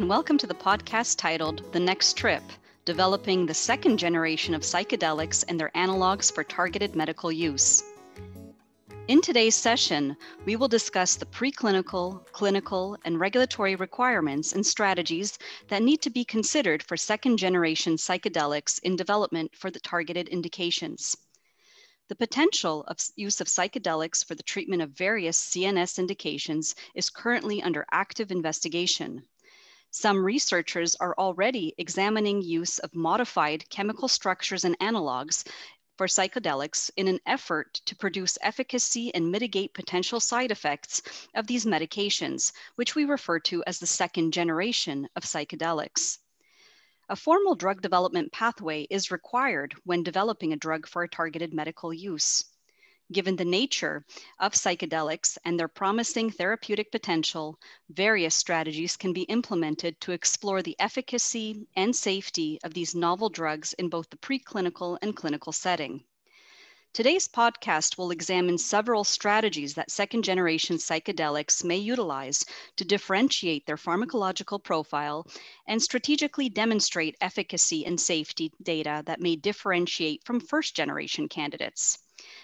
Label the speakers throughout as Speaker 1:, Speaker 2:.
Speaker 1: and welcome to the podcast titled The Next Trip Developing the Second Generation of Psychedelics and Their Analogs for Targeted Medical Use. In today's session, we will discuss the preclinical, clinical, and regulatory requirements and strategies that need to be considered for second generation psychedelics in development for the targeted indications. The potential of use of psychedelics for the treatment of various CNS indications is currently under active investigation. Some researchers are already examining use of modified chemical structures and analogs for psychedelics in an effort to produce efficacy and mitigate potential side effects of these medications, which we refer to as the second generation of psychedelics. A formal drug development pathway is required when developing a drug for a targeted medical use. Given the nature of psychedelics and their promising therapeutic potential, various strategies can be implemented to explore the efficacy and safety of these novel drugs in both the preclinical and clinical setting. Today's podcast will examine several strategies that second generation psychedelics may utilize to differentiate their pharmacological profile and strategically demonstrate efficacy and safety data that may differentiate from first generation candidates.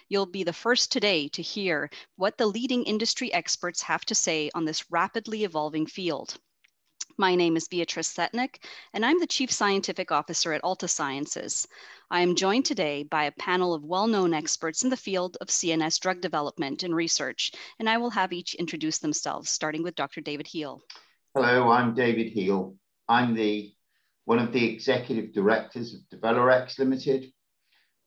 Speaker 1: You'll be the first today to hear what the leading industry experts have to say on this rapidly evolving field. My name is Beatrice Setnick, and I'm the Chief Scientific Officer at Alta Sciences. I am joined today by a panel of well known experts in the field of CNS drug development and research, and I will have each introduce themselves, starting with Dr. David Heal.
Speaker 2: Hello, I'm David Heal. I'm the one of the executive directors of Develorex Limited,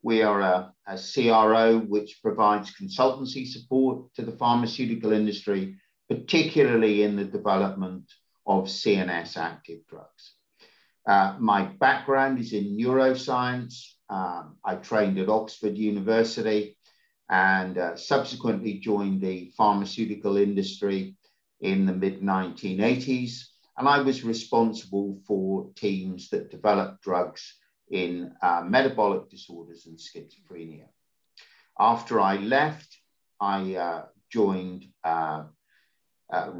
Speaker 2: we are a, a CRO which provides consultancy support to the pharmaceutical industry, particularly in the development of CNS active drugs. Uh, my background is in neuroscience. Um, I trained at Oxford University and uh, subsequently joined the pharmaceutical industry in the mid 1980s. And I was responsible for teams that developed drugs in uh, metabolic disorders and schizophrenia. After I left, I uh, joined uh, uh,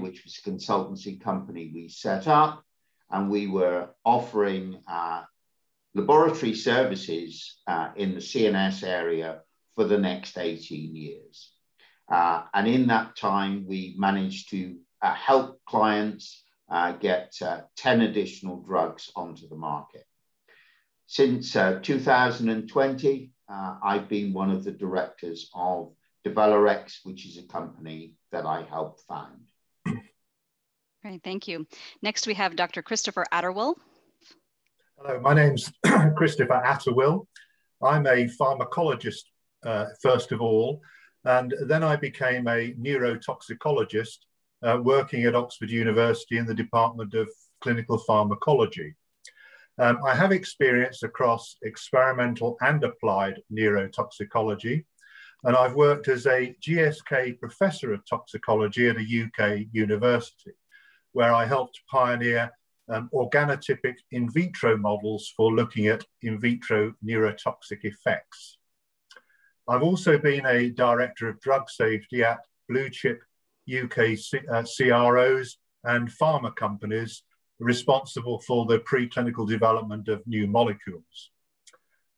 Speaker 2: which was a consultancy company we set up, and we were offering uh, laboratory services uh, in the CNS area for the next 18 years. And in that time, we managed to help clients get 10 additional drugs onto the market. Since uh, 2020, uh, I've been one of the directors of Develorex, which is a company that I helped found.
Speaker 1: Great, thank you. Next, we have Dr. Christopher Atterwill.
Speaker 3: Hello, my name's Christopher Atterwill. I'm a pharmacologist, uh, first of all, and then I became a neurotoxicologist uh, working at Oxford University in the Department of Clinical Pharmacology. Um, I have experience across experimental and applied neurotoxicology, and I've worked as a GSK professor of toxicology at a UK university, where I helped pioneer um, organotypic in vitro models for looking at in vitro neurotoxic effects. I've also been a director of drug safety at blue chip UK uh, CROs and pharma companies responsible for the preclinical development of new molecules.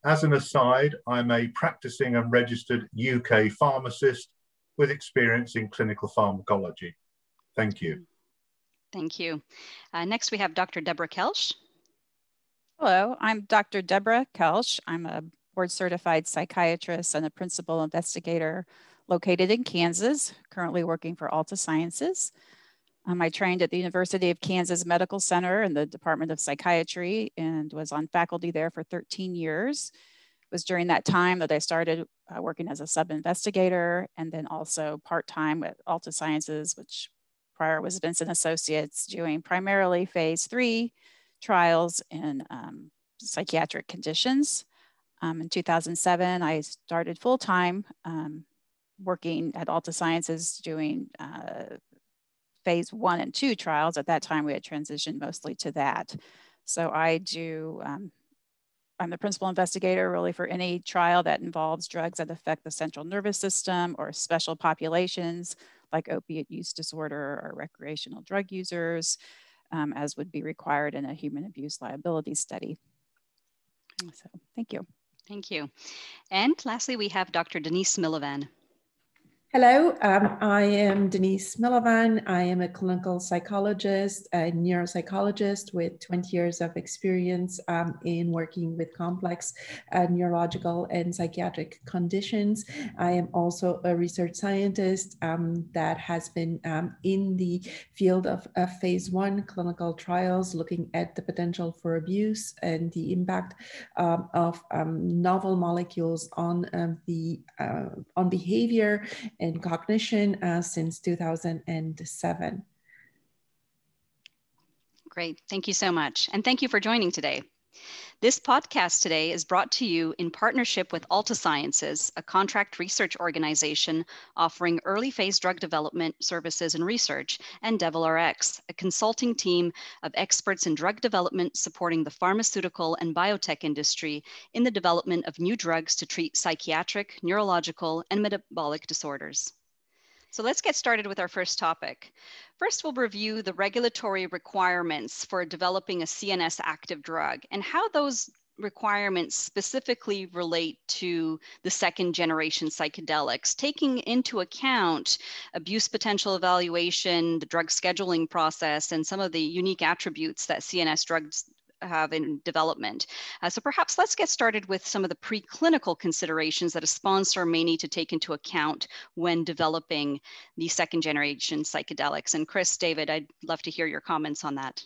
Speaker 3: As an aside, I'm a practicing and registered UK pharmacist with experience in clinical pharmacology. Thank you.
Speaker 1: Thank you. Uh, next, we have Dr. Deborah Kelsch.
Speaker 4: Hello, I'm Dr. Deborah Kelsch. I'm a board certified psychiatrist and a principal investigator located in Kansas, currently working for Alta Sciences. Um, I trained at the University of Kansas Medical Center in the Department of Psychiatry and was on faculty there for 13 years. It was during that time that I started uh, working as a sub-investigator and then also part-time at Alta Sciences, which prior was Vincent Associates, doing primarily phase three trials in um, psychiatric conditions. Um, in 2007, I started full-time um, working at Alta Sciences doing uh, phase one and two trials. At that time, we had transitioned mostly to that. So I do, um, I'm the principal investigator really for any trial that involves drugs that affect the central nervous system or special populations like opiate use disorder or recreational drug users. um, as would be required in a human abuse liability study. So thank you.
Speaker 1: Thank you. And lastly, we have Dr. Denise Millivan.
Speaker 5: Hello, um, I am Denise Millivan. I am a clinical psychologist, a neuropsychologist with 20 years of experience um, in working with complex uh, neurological and psychiatric conditions. I am also a research scientist um, that has been um, in the field of, of, phase one clinical trials, looking at the potential for abuse and the impact um, of um, novel molecules on the uh, on behavior in cognition uh, since 2007.
Speaker 1: Great, thank you so much. And thank you for joining today. This podcast today is brought to you in partnership with Alta Sciences, a contract research organization offering early phase drug development services and research, and DevilRx, a consulting team of experts in drug development supporting the pharmaceutical and biotech industry in the development of new drugs to treat psychiatric, neurological, and metabolic disorders. So let's get started with our first topic. First, we'll review the regulatory requirements for developing a CNS active drug and how those requirements specifically relate to the second generation psychedelics, taking into account abuse potential evaluation, the drug scheduling process, and some of the unique attributes that CNS drugs have in development. Uh, so perhaps let's get started with some of the preclinical considerations that a sponsor may need to take into account when developing the second generation psychedelics. And Chris, David, I'd love to hear your comments on that.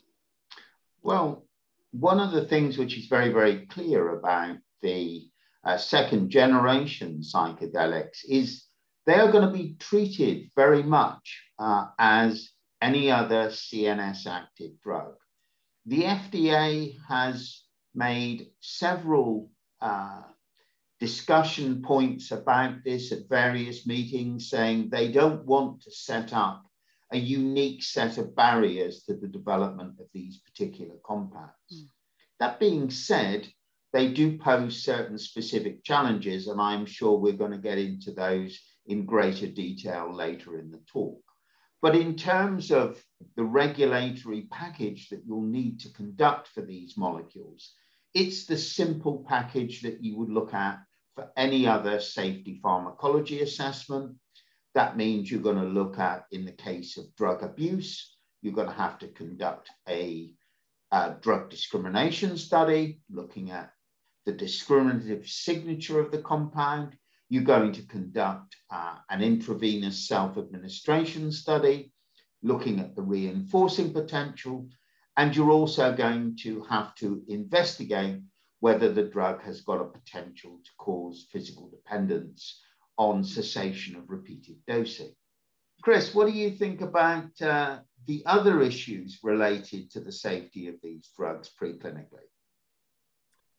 Speaker 2: Well, one of the things which is very, very clear about the uh, second generation psychedelics is they are going to be treated very much uh, as any other CNS active drug the FDA has made several uh, discussion points about this at various meetings, saying they don't want to set up a unique set of barriers to the development of these particular compounds. Mm. That being said, they do pose certain specific challenges, and I'm sure we're going to get into those in greater detail later in the talk. But in terms of the regulatory package that you'll need to conduct for these molecules, it's the simple package that you would look at for any other safety pharmacology assessment. That means you're going to look at, in the case of drug abuse, you're going to have to conduct a, a drug discrimination study looking at the discriminative signature of the compound. You're going to conduct uh, an intravenous self-administration study, looking at the reinforcing potential, and you're also going to have to investigate whether the drug has got a potential to cause physical dependence on cessation of repeated dosing. Chris, what do you think about uh, the other issues related to the safety of these drugs preclinically?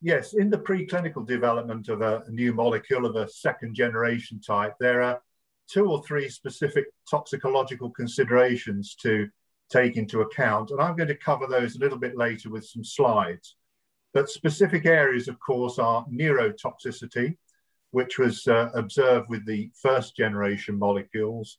Speaker 3: Yes, in the preclinical development of a, new molecule of a second generation type, there are two or three specific toxicological considerations to take into account. And I'm going to cover those a little bit later with some slides. But specific areas, of course, are neurotoxicity, which was uh, observed with the first generation molecules,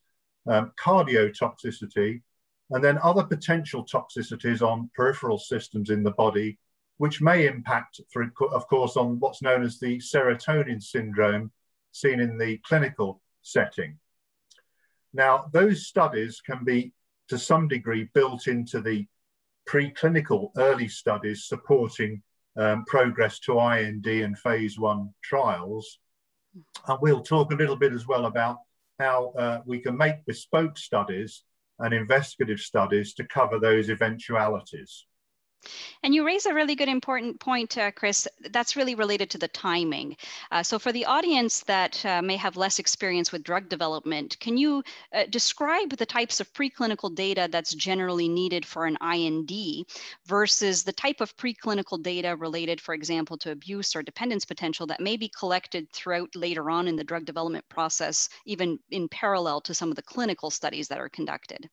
Speaker 3: um, cardiotoxicity, and then other potential toxicities on peripheral systems in the body, which may impact, for, of course, on what's known as the serotonin syndrome seen in the clinical setting. Now, those studies can be, to some degree, built into the preclinical early studies supporting um, progress to IND and phase one trials. And we'll talk a little bit as well about how uh, we can make bespoke studies and investigative studies to cover those eventualities.
Speaker 1: And you raise a really good important point, uh, Chris. That's really related to the timing. Uh, so, for the audience that uh, may have less experience with drug development, can you uh, describe the types of preclinical data that's generally needed for an IND versus the type of preclinical data related, for example, to abuse or dependence potential that may be collected throughout later on in the drug development process, even in parallel to some of the clinical studies that are conducted?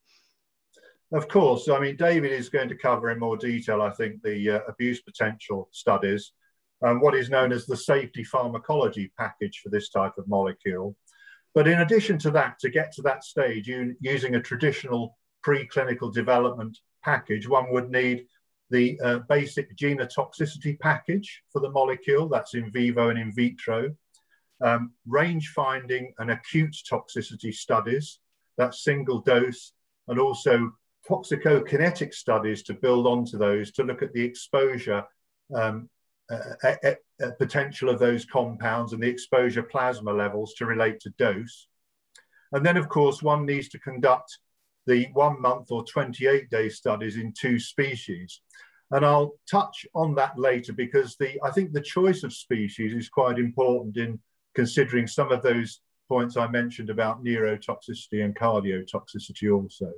Speaker 3: Of course, I mean, David is going to cover in more detail, I think, the uh, abuse potential studies, um, what is known as the safety pharmacology package for this type of molecule. But in addition to that, to get to that stage, you, using a traditional preclinical development package, one would need the uh, basic genotoxicity package for the molecule, that's in vivo and in vitro, um, range finding and acute toxicity studies, that's single dose, and also toxicokinetic studies to build onto those to look at the exposure um, uh, uh, uh, potential of those compounds and the exposure plasma levels to relate to dose. And then, of course, one needs to conduct the one month or 28 day studies in two species. And I'll touch on that later because the, I think the choice of species is quite important in considering some of those points I mentioned about neurotoxicity and cardiotoxicity also.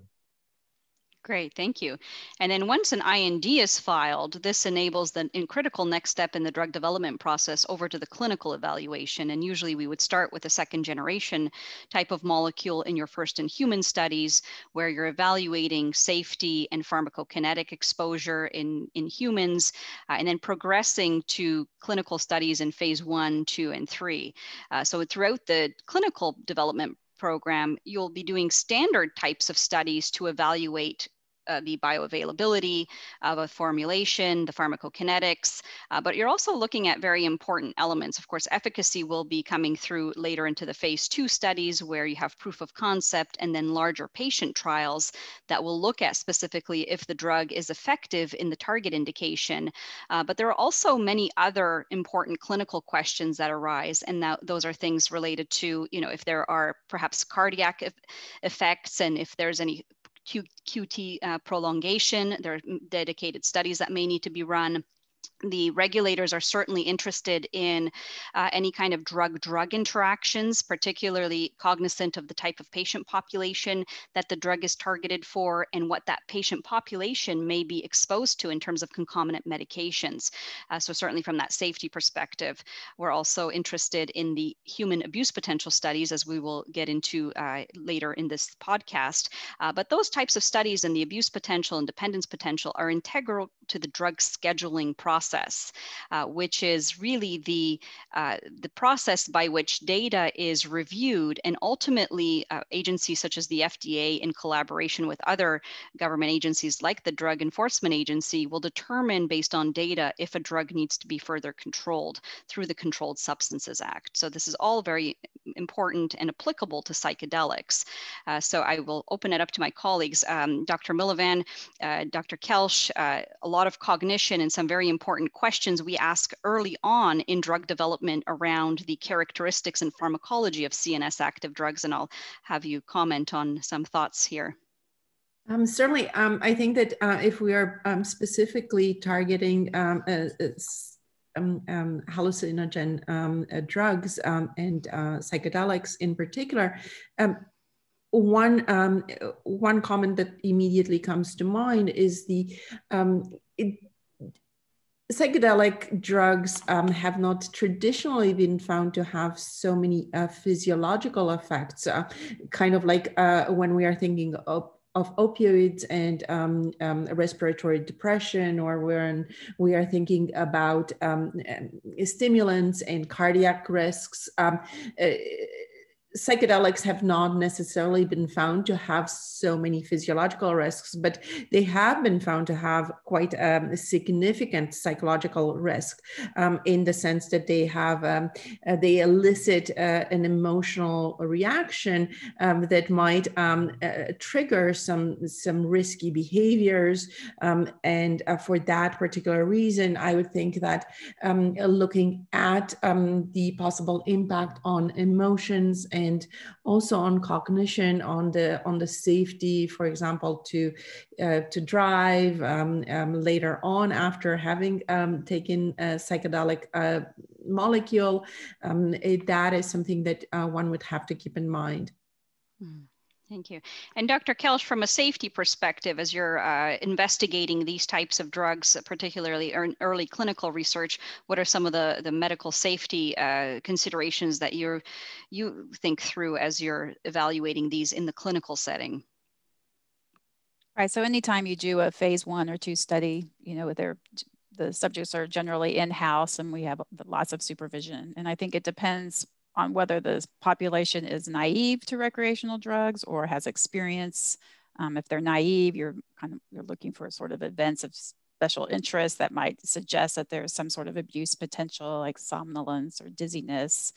Speaker 1: Great, thank you. And then once an IND is filed, this enables the critical next step in the drug development process over to the clinical evaluation. And usually we would start with a second generation type of molecule in your first in human studies, where you're evaluating safety and pharmacokinetic exposure in, in humans, uh, and then progressing to clinical studies in phase one, two, and three. Uh, so throughout the clinical development program, you'll be doing standard types of studies to evaluate uh, the bioavailability of a formulation, the pharmacokinetics, uh, but you're also looking at very important elements. Of course, efficacy will be coming through later into the phase two studies where you have proof of concept and then larger patient trials that will look at specifically if the drug is effective in the target indication. Uh, but there are also many other important clinical questions that arise, and that, those are things related to, you know, if there are perhaps cardiac effects and if there's any Q, QT uh, prolongation. There are dedicated studies that may need to be run the regulators are certainly interested in uh, any kind of drug drug interactions, particularly cognizant of the type of patient population that the drug is targeted for and what that patient population may be exposed to in terms of concomitant medications. Uh, so, certainly from that safety perspective, we're also interested in the human abuse potential studies, as we will get into uh, later in this podcast. Uh, but those types of studies and the abuse potential and dependence potential are integral to the drug scheduling process, uh, which is really the, uh, the process by which data is reviewed and ultimately uh, agencies such as the FDA in collaboration with other government agencies like the Drug Enforcement Agency will determine based on data if a drug needs to be further controlled through the Controlled Substances Act. So this is all very important and applicable to psychedelics. Uh, so I will open it up to my colleagues. Um, Dr. Millivan, uh, Dr. Kelsch, uh, a lot of cognition and some very important questions we ask early on in drug development around the characteristics and pharmacology of CNS active drugs. And I'll have you comment on some thoughts here.
Speaker 5: Um, certainly, um, I think that uh, if we are um, specifically targeting um, um, um, hallucinogen um, drugs um, and psychedelics in particular. Um, one um, one comment that immediately comes to mind is the it, psychedelic drugs um, have not traditionally been found to have so many uh, physiological effects, uh, kind of like uh, when we are thinking of of opioids and um, um, respiratory depression, or when we are thinking about um, stimulants and cardiac risks. Um, uh, psychedelics have not necessarily been found to have so many physiological risks, but they have been found to have quite um, a significant psychological risk um, in the sense that they have um, uh, they elicit uh, an emotional reaction um, that might um, uh, trigger some some risky behaviors, um, and uh, for that particular reason, I would think that looking at the possible impact on emotions and and also on cognition, on the on the safety, for example, to uh, to drive um, um, later on after having um, taken a psychedelic uh, molecule. Um, it, that is something that uh, one would have to keep in mind.
Speaker 1: Mm. Thank you. And Dr. Kelsch, from a safety perspective, as you're uh, investigating these types of drugs, particularly in early clinical research, what are some of the, the medical safety uh, considerations that you you think through as you're evaluating these in the clinical setting?
Speaker 4: Right. So anytime you do a phase one or two study, you know, they the subjects are generally in-house and we have lots of supervision. And I think it depends on whether the population is naive to recreational drugs or has experience Um, if they're naive, you're kind of you're looking for sort of events of special interest that might suggest that there's some sort of abuse potential, like somnolence or dizziness.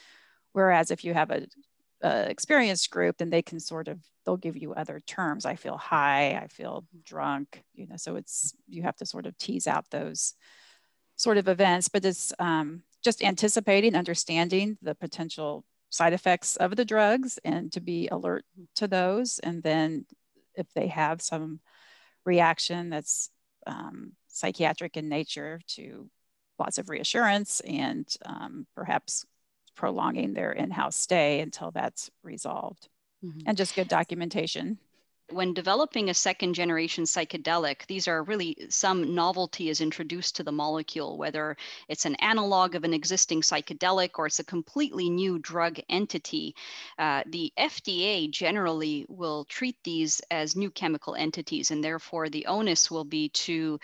Speaker 4: Whereas if you have a, a experienced group, then they can sort of they'll give you other terms. I feel high. I feel drunk. You know, so it's you have to sort of tease out those sort of events. But it's um, just anticipating, understanding the potential side effects of the drugs and to be alert to those. And then if they have some reaction that's um, psychiatric in nature to lots of reassurance and um, perhaps prolonging their in-house stay until that's resolved mm-hmm. and just good documentation
Speaker 1: when developing a second generation psychedelic, these are really some novelty is introduced to the molecule, whether it's an analog of an existing psychedelic or it's a completely new drug entity. Uh, the FDA generally will treat these as new chemical entities, and therefore the onus will be to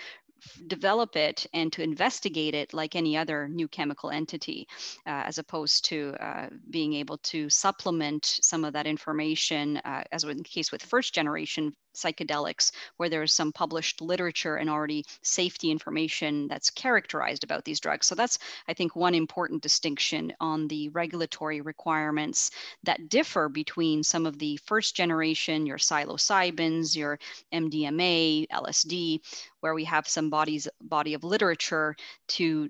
Speaker 1: develop it and to investigate it like any other new chemical entity, uh, as opposed to uh, being able to supplement some of that information, uh, as in the case with first generation psychedelics, where there's some published literature and already safety information that's characterized about these drugs. So that's, I think, one important distinction on the regulatory requirements that differ between some of the first generation, your psilocybins, your MDMA, LSD, where we have some bodies body of literature to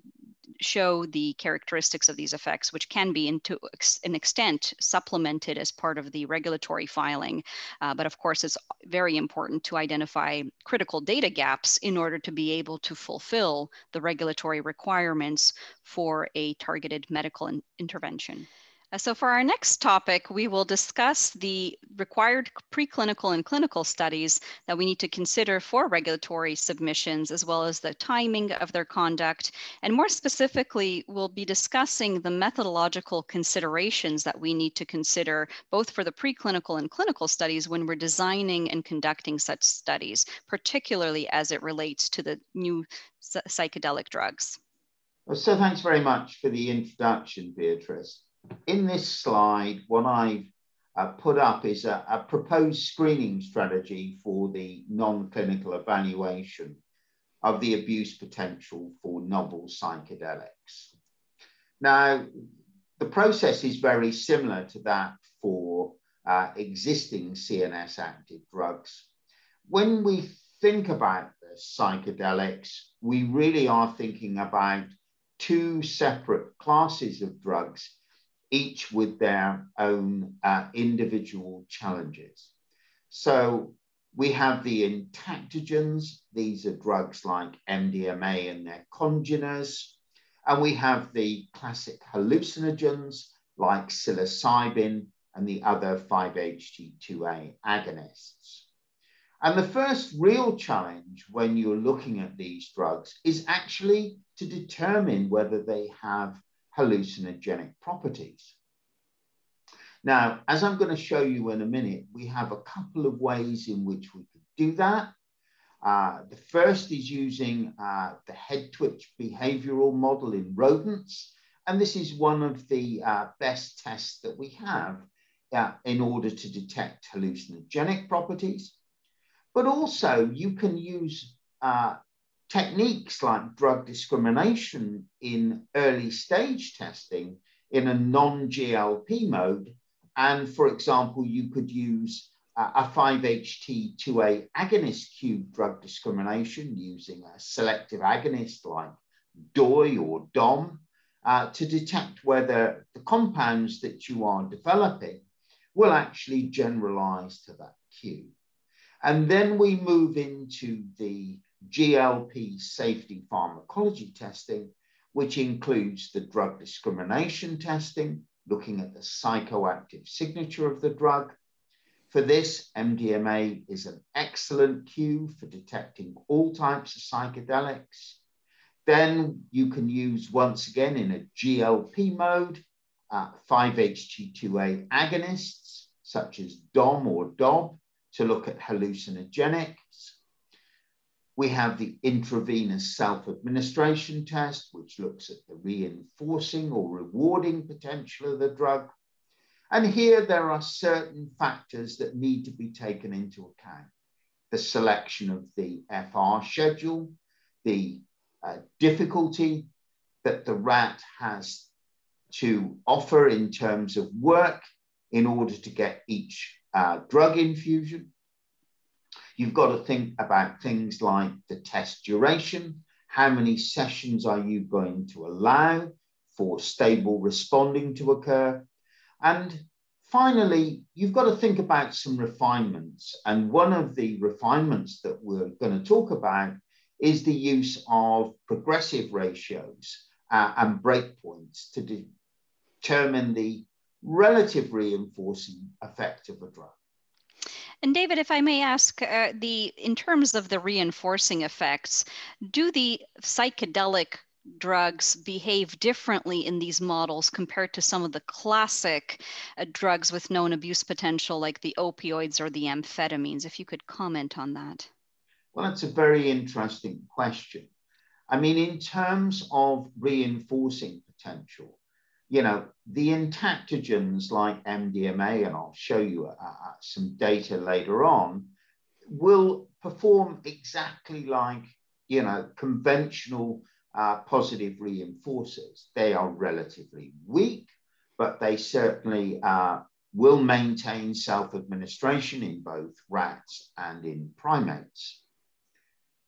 Speaker 1: show the characteristics of these effects, which can be, to an extent, supplemented as part of the regulatory filing. Uh, but of course, it's very important to identify critical data gaps in order to be able to fulfill the regulatory requirements for a targeted medical in intervention. Uh, so for our next topic, we will discuss the required preclinical and clinical studies that we need to consider for regulatory submissions, as well as the timing of their conduct. And more specifically, we'll be discussing the methodological considerations that we need to consider both for the preclinical and clinical studies when we're designing and conducting such studies, particularly as it relates to the new psychedelic drugs.
Speaker 2: So thanks very much for the introduction, Beatrice in this slide, what I've uh, put up is a, a, proposed screening strategy for the non-clinical evaluation of the abuse potential for novel psychedelics. Now, the process is very similar to that for uh, existing CNS active drugs. When we think about the psychedelics, we really are thinking about two separate classes of drugs each with their own uh, individual challenges. So we have the entactogens, these are drugs like MDMA and their congeners. And we have the classic hallucinogens like psilocybin and the other 5-HT2A agonists. And the first real challenge when you're looking at these drugs is actually to determine whether they have hallucinogenic properties. Now, as I'm going to show you in a minute, we have a couple of ways in which we could do that. Uh, the first is using uh, the head twitch behavioral model in rodents. And this is one of the uh, best tests that we have uh, in order to detect hallucinogenic properties. But also you can use uh, techniques like drug discrimination in early stage testing in a non-GLP mode. And for example, you could use a 5-HT2A agonist cube drug discrimination using a selective agonist like DOI or DOM uh, to detect whether the compounds that you are developing will actually generalize to that cube. And then we move into the GLP safety pharmacology testing, which includes the drug discrimination testing, looking at the psychoactive signature of the drug. For this, MDMA is an excellent cue for detecting all types of psychedelics. Then you can use, once again, in a GLP mode, uh, 5-HT2A agonists, such as DOM or DOB, to look at hallucinogenics. We have the intravenous self-administration test, which looks at the reinforcing or rewarding potential of the drug. And here there are certain factors that need to be taken into account. the selection of the FR schedule, the uh, difficulty that the rat has to offer in terms of work in order to get each uh, drug infusion. You've got to think about things like the test duration. How many sessions are you going to allow for stable responding to occur? And finally, you've got to think about some refinements. And one of the refinements that we're going to talk about is the use of progressive ratios uh, and breakpoints to determine the relative reinforcing effect of a drug.
Speaker 1: And David, if I may ask, uh, the in terms of the reinforcing effects, do the psychedelic drugs behave differently in these models compared to some of the classic uh, drugs with known abuse potential, like the opioids or the amphetamines? If you could comment on that.
Speaker 2: Well, that's a very interesting question. I mean, in terms of reinforcing potential, you know, the entactogens like MDMA, and I'll show you uh, uh, some data later on, will perform exactly like, you know, conventional uh, positive reinforcers. They are relatively weak, but they certainly uh, will maintain self-administration in both rats and in primates.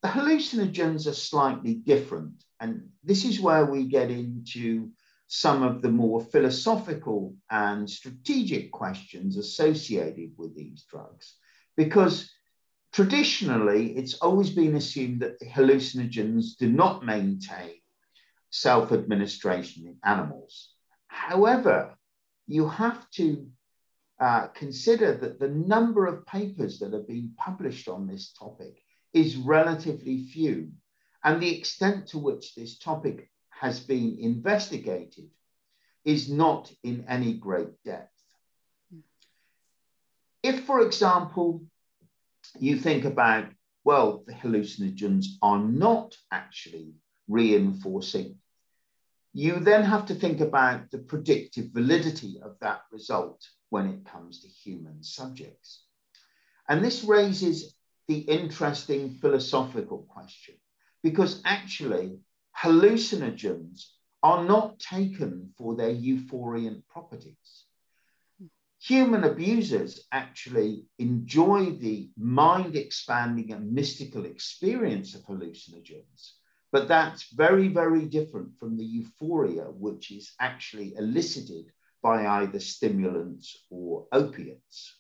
Speaker 2: The hallucinogens are slightly different, and this is where we get into some of the more philosophical and strategic questions associated with these drugs. Because traditionally, it's always been assumed that hallucinogens do not maintain self administration in animals. However, you have to uh, consider that the number of papers that have been published on this topic is relatively few, and the extent to which this topic has been investigated is not in any great depth. If, for example, you think about, well, the hallucinogens are not actually reinforcing, you then have to think about the predictive validity of that result when it comes to human subjects. And this raises the interesting philosophical question, because actually hallucinogens are not taken for their euphoriant properties. Human abusers actually enjoy the mind expanding and mystical experience of hallucinogens, but that's very, very different from the euphoria which is actually elicited by either stimulants or opiates.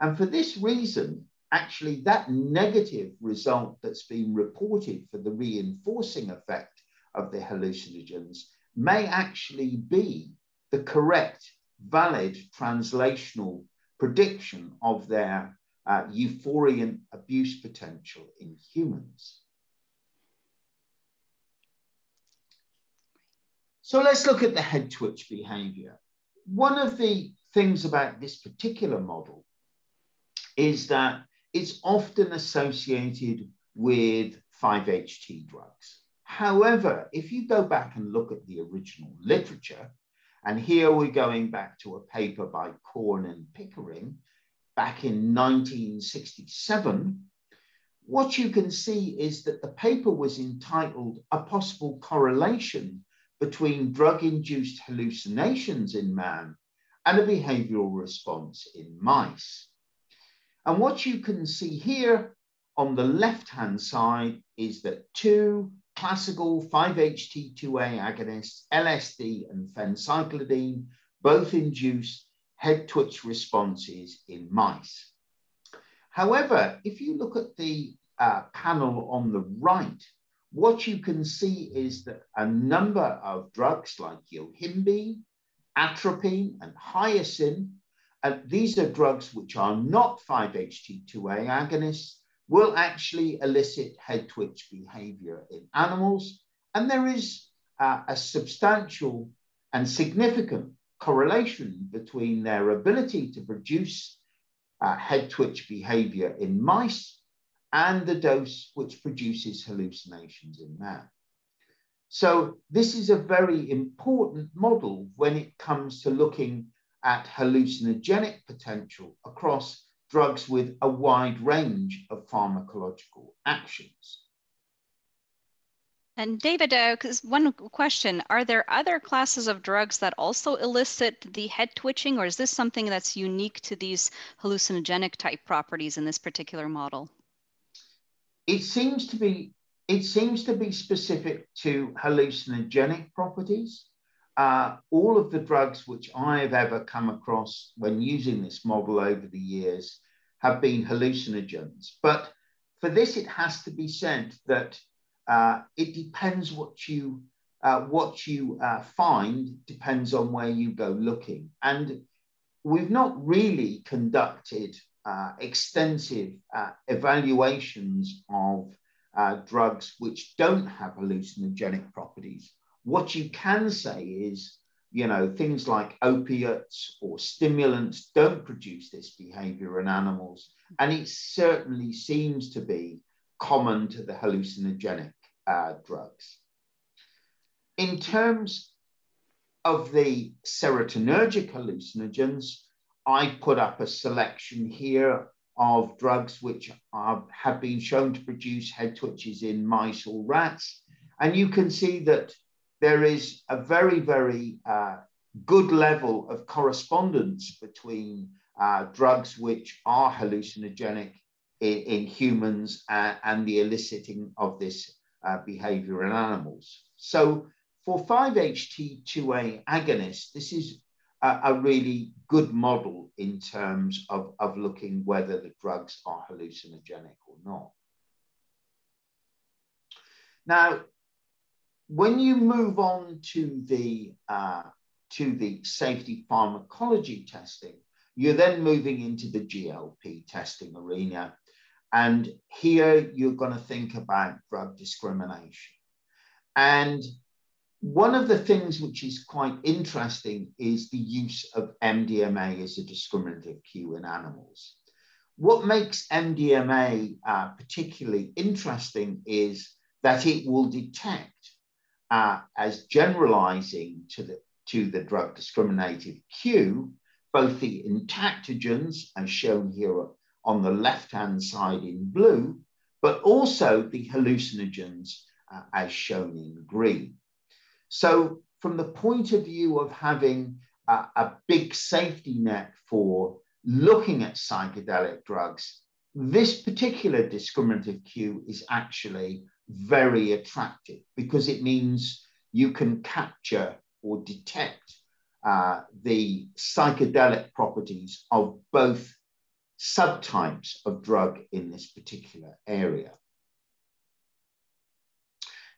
Speaker 2: And for this reason, actually that negative result that's been reported for the reinforcing effect of the hallucinogens may actually be the correct, valid translational prediction of their uh, euphoriant abuse potential in humans. So let's look at the head twitch behavior. One of the things about this particular model is that it's often associated with 5-HT drugs. However, if you go back and look at the original literature, and here we're going back to a paper by Korn and Pickering back in 1967, what you can see is that the paper was entitled A Possible Correlation Between Drug-Induced Hallucinations in Man and a Behavioral Response in Mice. And what you can see here on the left-hand side is that two classical 5-HT2A agonists, LSD and phencyclidine, both induce head twitch responses in mice. However, if you look at the uh, panel on the right, what you can see is that a number of drugs like yohimbine, atropine, and hyoscine and these are drugs which are not 5-HT2A agonists, will actually elicit head twitch behavior in animals. And there is uh, a substantial and significant correlation between their ability to produce uh, head twitch behavior in mice and the dose which produces hallucinations in man. So this is a very important model when it comes to looking at hallucinogenic potential across drugs with a wide range of pharmacological actions.
Speaker 1: And David, uh, one question, are there other classes of drugs that also elicit the head twitching, or is this something that's unique to these hallucinogenic type properties in this particular model?
Speaker 2: It seems to be it seems to be specific to hallucinogenic properties. Uh, all of the drugs which I have ever come across when using this model over the years have been hallucinogens. But for this, it has to be said that uh, it depends what you uh, what you uh, find depends on where you go looking. And we've not really conducted uh, extensive uh, evaluations of drugs which don't have hallucinogenic properties. What you can say is, you know, things like opiates or stimulants don't produce this behavior in animals. And it certainly seems to be common to the hallucinogenic uh, drugs. In terms of the serotonergic hallucinogens, I put up a selection here of drugs which are, have been shown to produce head twitches in mice or rats. And you can see that there is a very, very uh, good level of correspondence between uh, drugs which are hallucinogenic in, in humans uh, and the eliciting of this uh, behavior in animals. So for 5-HT2A agonists, this is a, a, really good model in terms of, of looking whether the drugs are hallucinogenic or not. Now, when you move on to the, uh, to the safety pharmacology testing, you're then moving into the GLP testing arena. And here you're going to think about drug discrimination. And one of the things which is quite interesting is the use of MDMA as a discriminative cue in animals. What makes MDMA uh, particularly interesting is that it will detect uh, as generalizing to the, to the drug discriminative cue, both the entactogens, as shown here on the left-hand side in blue, but also the hallucinogens uh, as shown in green. So from the point of view of having a big safety net for looking at psychedelic drugs, this particular discriminative cue is actually very attractive because it means you can capture or detect uh, the psychedelic properties of both subtypes of drug in this particular area.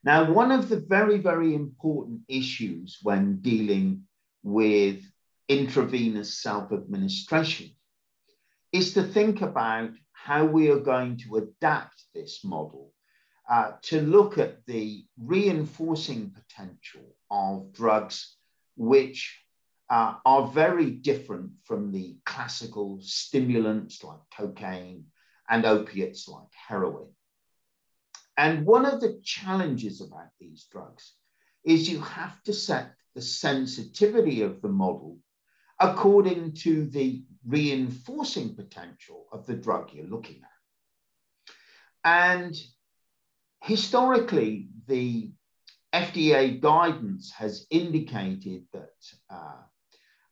Speaker 2: Now, one of the very, very important issues when dealing with intravenous self-administration is to think about how we are going to adapt this model uh, to look at the reinforcing potential of drugs which uh, are very different from the classical stimulants like cocaine and opiates like heroin. And one of the challenges about these drugs is you have to set the sensitivity of the model according to the reinforcing potential of the drug you're looking at. And historically, the FDA guidance has indicated that uh,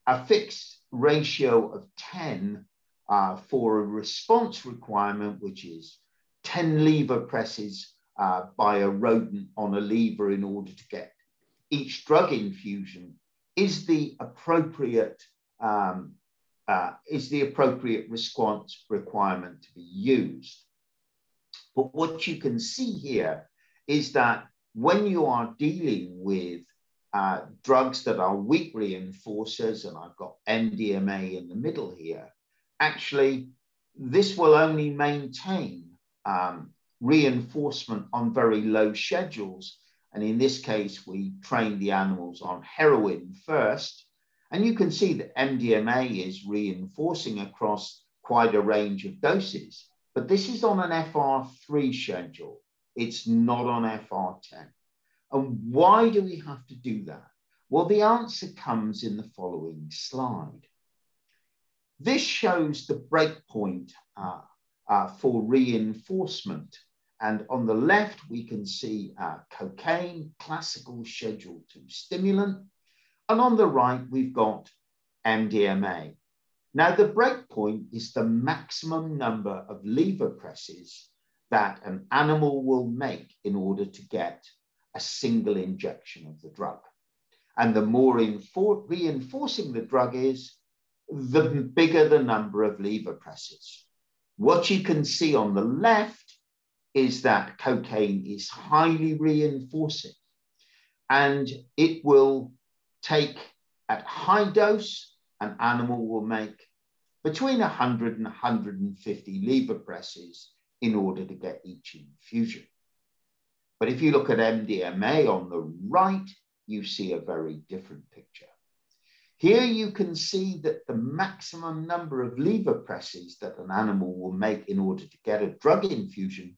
Speaker 2: a fixed ratio of 10 uh, for a response requirement, which is 10 lever presses uh, by a rodent on a lever in order to get each drug infusion, is the appropriate um, uh, is the appropriate response requirement to be used. But what you can see here is that when you are dealing with uh, drugs that are weak reinforcers, and I've got MDMA in the middle here, actually, this will only maintain um, reinforcement on very low schedules. And in this case, we train the animals on heroin first. And you can see that MDMA is reinforcing across quite a range of doses. But this is on an FR3 schedule. It's not on FR10. And why do we have to do that? Well, the answer comes in the following slide. This shows the breakpoint uh, uh, for reinforcement. And on the left, we can see uh, cocaine, classical schedule 2 stimulant. And on the right, we've got MDMA. Now, the breakpoint is the maximum number of lever presses that an animal will make in order to get a single injection of the drug. And the more reinforcing the drug is, the bigger the number of lever presses. What you can see on the left is that cocaine is highly reinforcing and it will take at high dose, an animal will make between 100 and 150 lever presses in order to get each infusion. But if you look at MDMA on the right, you see a very different picture. Here you can see that the maximum number of lever presses that an animal will make in order to get a drug infusion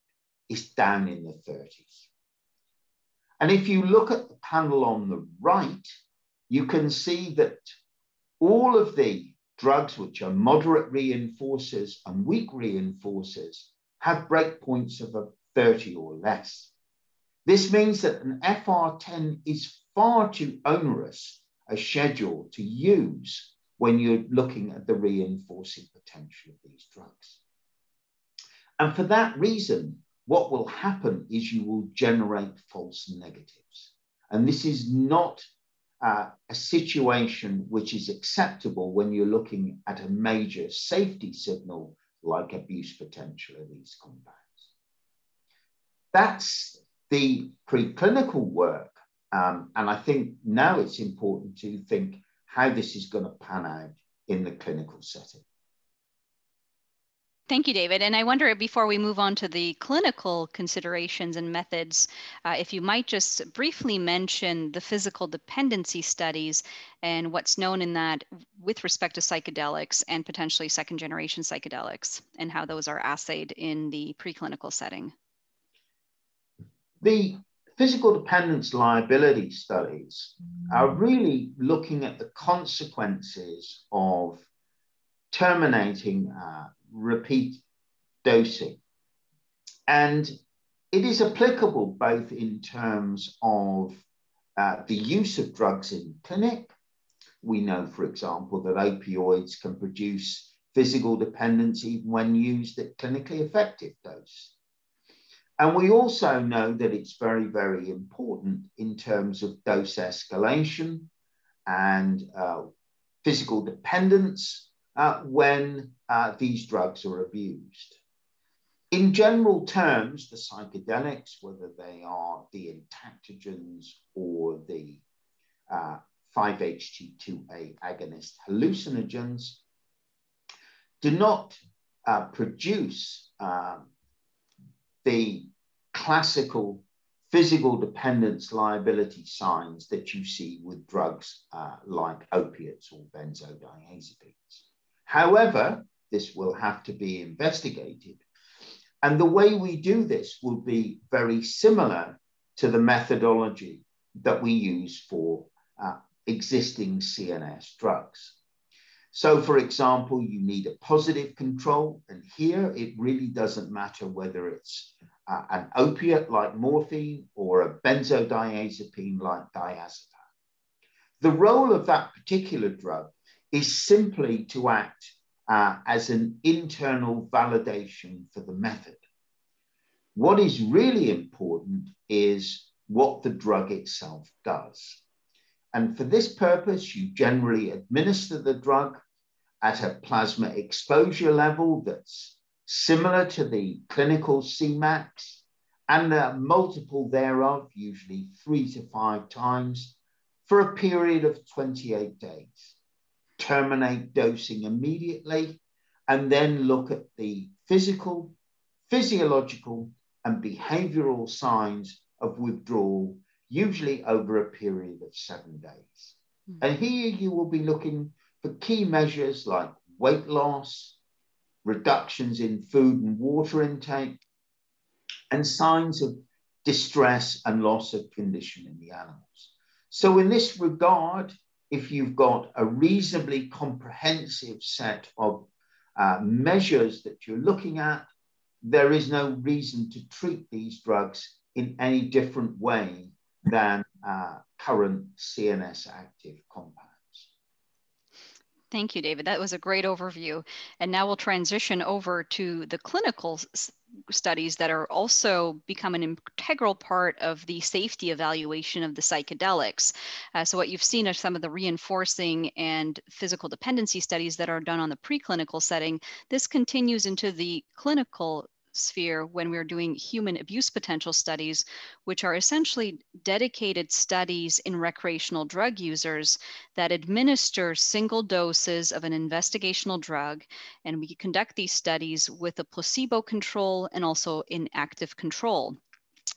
Speaker 2: is down in the 30s. And if you look at the panel on the right, you can see that all of the drugs which are moderate reinforcers and weak reinforcers have breakpoints of a 30 or less. This means that an FR10 is far too onerous a schedule to use when you're looking at the reinforcing potential of these drugs. And for that reason, what will happen is you will generate false negatives. And this is not uh, a situation which is acceptable when you're looking at a major safety signal like abuse potential of these compounds. That's the preclinical work um, and I think now it's important to think how this is going to pan out in the clinical setting.
Speaker 1: Thank you, David. And I wonder before we move on to the clinical considerations and methods, uh, if you might just briefly mention the physical dependency studies and what's known in that with respect to psychedelics and potentially second generation psychedelics and how those are assayed in the preclinical setting.
Speaker 2: The physical dependence liability studies are really looking at the consequences of terminating uh, repeat dosing. And it is applicable both in terms of uh, the use of drugs in clinic. We know, for example, that opioids can produce physical dependence even when used at clinically effective dose. And we also know that it's very, very important in terms of dose escalation and uh, physical dependence uh, when uh, these drugs are abused. In general terms, the psychedelics, whether they are the entactogens or the 5-HT2A uh, agonist hallucinogens, do not uh, produce um, the classical physical dependence liability signs that you see with drugs uh, like opiates or benzodiazepines. However, this will have to be investigated. And the way we do this will be very similar to the methodology that we use for uh, existing CNS drugs. So, for example, you need a positive control. And here it really doesn't matter whether it's uh, an opiate like morphine or a benzodiazepine like diazepam. The role of that particular drug is simply to act uh, as an internal validation for the method. What is really important is what the drug itself does. And for this purpose, you generally administer the drug at a plasma exposure level that's similar to the clinical Cmax and a multiple thereof, usually three to five times, for a period of 28 days. Terminate dosing immediately and then look at the physical, physiological, and behavioral signs of withdrawal usually over a period of seven days. Mm. And here you will be looking for key measures like weight loss, reductions in food and water intake, and signs of distress and loss of condition in the animals. So, in this regard, if you've got a reasonably comprehensive set of uh, measures that you're looking at, there is no reason to treat these drugs in any different way than uh, current CNS active compounds.
Speaker 1: Thank you, David. That was a great overview. And now we'll transition over to the clinical studies that are also become an integral part of the safety evaluation of the psychedelics. Uh, so what you've seen are some of the reinforcing and physical dependency studies that are done on the preclinical setting. This continues into the clinical sphere when we're doing human abuse potential studies, which are essentially dedicated studies in recreational drug users that administer single doses of an investigational drug. And we conduct these studies with a placebo control and also in active control.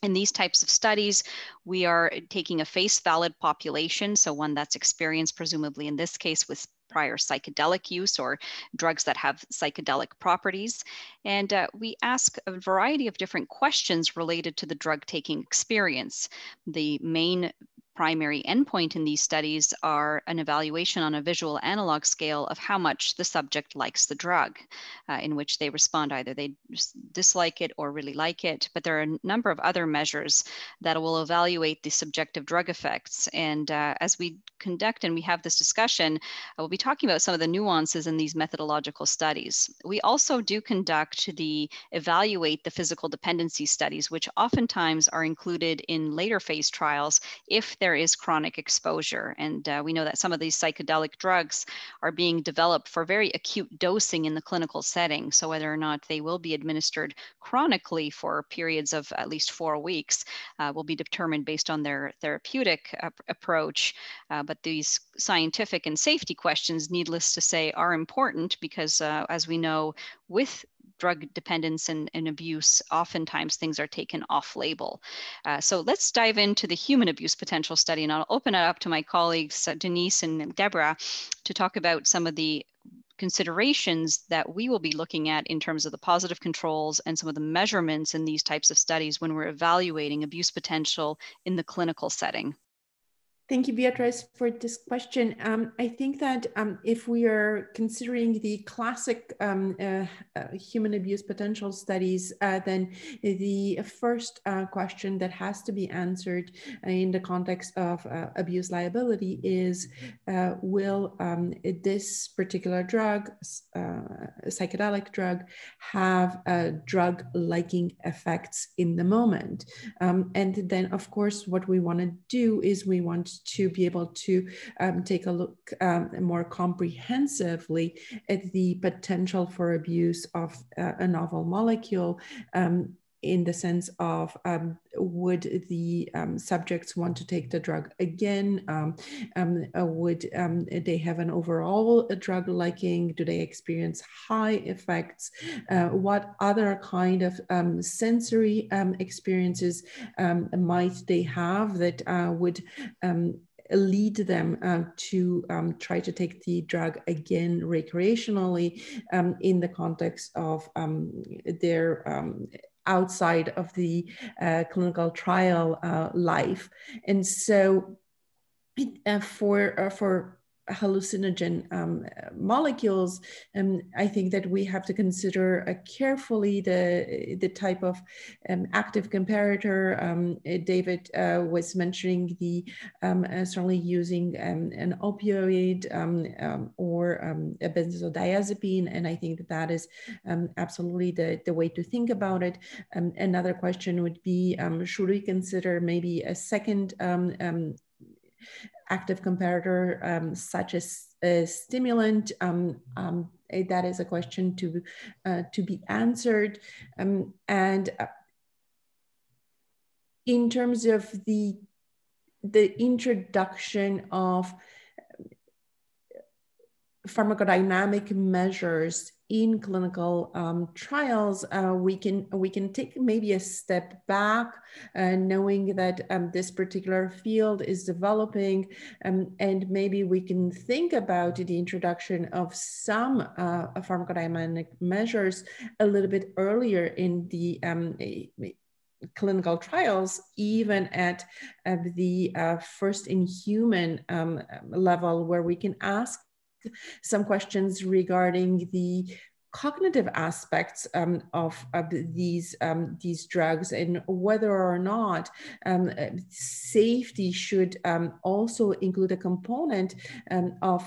Speaker 1: In these types of studies, we are taking a face valid population, so one that's experienced, presumably in this case, with prior psychedelic use or drugs that have psychedelic properties. And uh, we ask a variety of different questions related to the drug taking experience. The main primary endpoint in these studies are an evaluation on a visual analog scale of how much the subject likes the drug, uh, in which they respond either they dislike it or really like it. But there are a number of other measures that will evaluate the subjective drug effects. And uh, as we conduct and we have this discussion, we'll be talking about some of the nuances in these methodological studies. We also do conduct the evaluate the physical dependency studies, which oftentimes are included in later phase trials if there is chronic exposure. And uh, we know that some of these psychedelic drugs are being developed for very acute dosing in the clinical setting. So whether or not they will be administered chronically for periods of at least four weeks uh, will be determined based on their therapeutic ap approach. Uh, but these scientific and safety questions, needless to say, are important because uh, as we know, with drug dependence and, and, abuse, oftentimes things are taken off label. Uh, so let's dive into the human abuse potential study, and I'll open it up to my colleagues, uh, Denise and Deborah, to talk about some of the considerations that we will be looking at in terms of the positive controls and some of the measurements in these types of studies when we're evaluating abuse potential in the clinical setting.
Speaker 5: Thank you, Beatrice, for this question. Um, I think that um, if we are considering the classic um, uh, uh, human abuse potential studies, uh, then the first uh, question that has to be answered in the context of uh, abuse liability is, uh, will um, this particular drug, psychedelic drug, have drug-liking effects in the moment? Um, and then, of course, what we want to do is we want to be able to um, take a look um, more comprehensively at the potential for abuse of uh, a novel molecule um, in the sense of um, would the um, subjects want to take the drug again? Um, um uh, would um, they have an overall drug liking? Do they experience high effects? Uh, what other kind of um, sensory experiences might they have that uh, would lead them uh, to um, try to take the drug again recreationally um, in the context of um, their outside of the uh, clinical trial uh, life. And so uh, for, uh, for hallucinogen um, molecules, um, I think that we have to consider uh, carefully the, the type of um, active comparator. Um, uh, David uh, was mentioning the um, uh, certainly using um, an opioid or a benzodiazepine, and I think that that is absolutely the, the way to think about it. another question would be, should we consider maybe a second active comparator um, such as a stimulant? Um, um, that is a question to, uh, to be answered. Um, and uh, in terms of the, the introduction of pharmacodynamic measures in clinical um, trials, uh, we can we can take maybe a step back, uh, knowing that um, this particular field is developing, um, and maybe we can think about the introduction of some uh, pharmacodynamic measures a little bit earlier in the um, clinical trials, even at uh, the uh, first in human um, level, where we can ask some questions regarding the cognitive aspects um, of, of, these um, these drugs and whether or not um, safety should um, also include a component um, of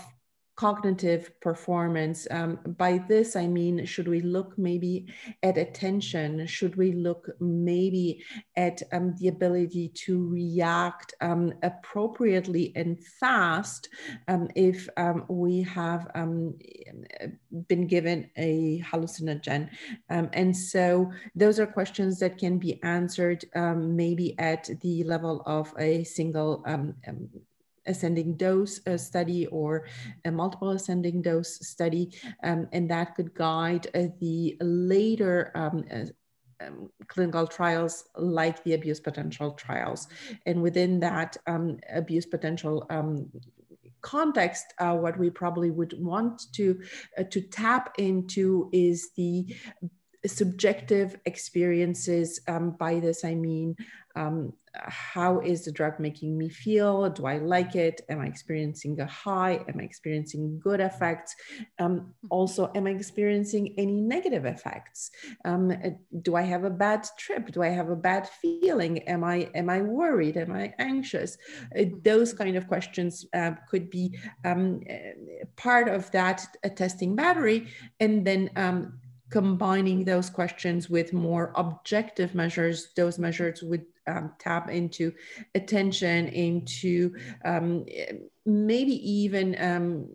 Speaker 5: cognitive performance. Um, by this, I mean, should we look maybe at attention? Should we look maybe at um, the ability to react um, appropriately and fast um, if um, we have um, been given a hallucinogen? and so those are questions that can be answered maybe at the level of a single ascending dose uh, study or a multiple ascending dose study, um, and that could guide uh, the later um, uh, um, clinical trials like the abuse potential trials. And within that um, abuse potential um, context, uh, what we probably would want to, uh, to tap into is the subjective experiences. Um, by this, I mean how is the drug making me feel? Do I like it? Am I experiencing a high? Am I experiencing good effects? Um, also, am I experiencing any negative effects? Um, uh, do I have a bad trip? Do I have a bad feeling? Am I am I worried? Am I anxious? Uh, those kind of questions uh, could be um, uh, part of that uh, testing battery, and then um, combining those questions with more objective measures, those measures would um, tap into attention, into um, maybe even um,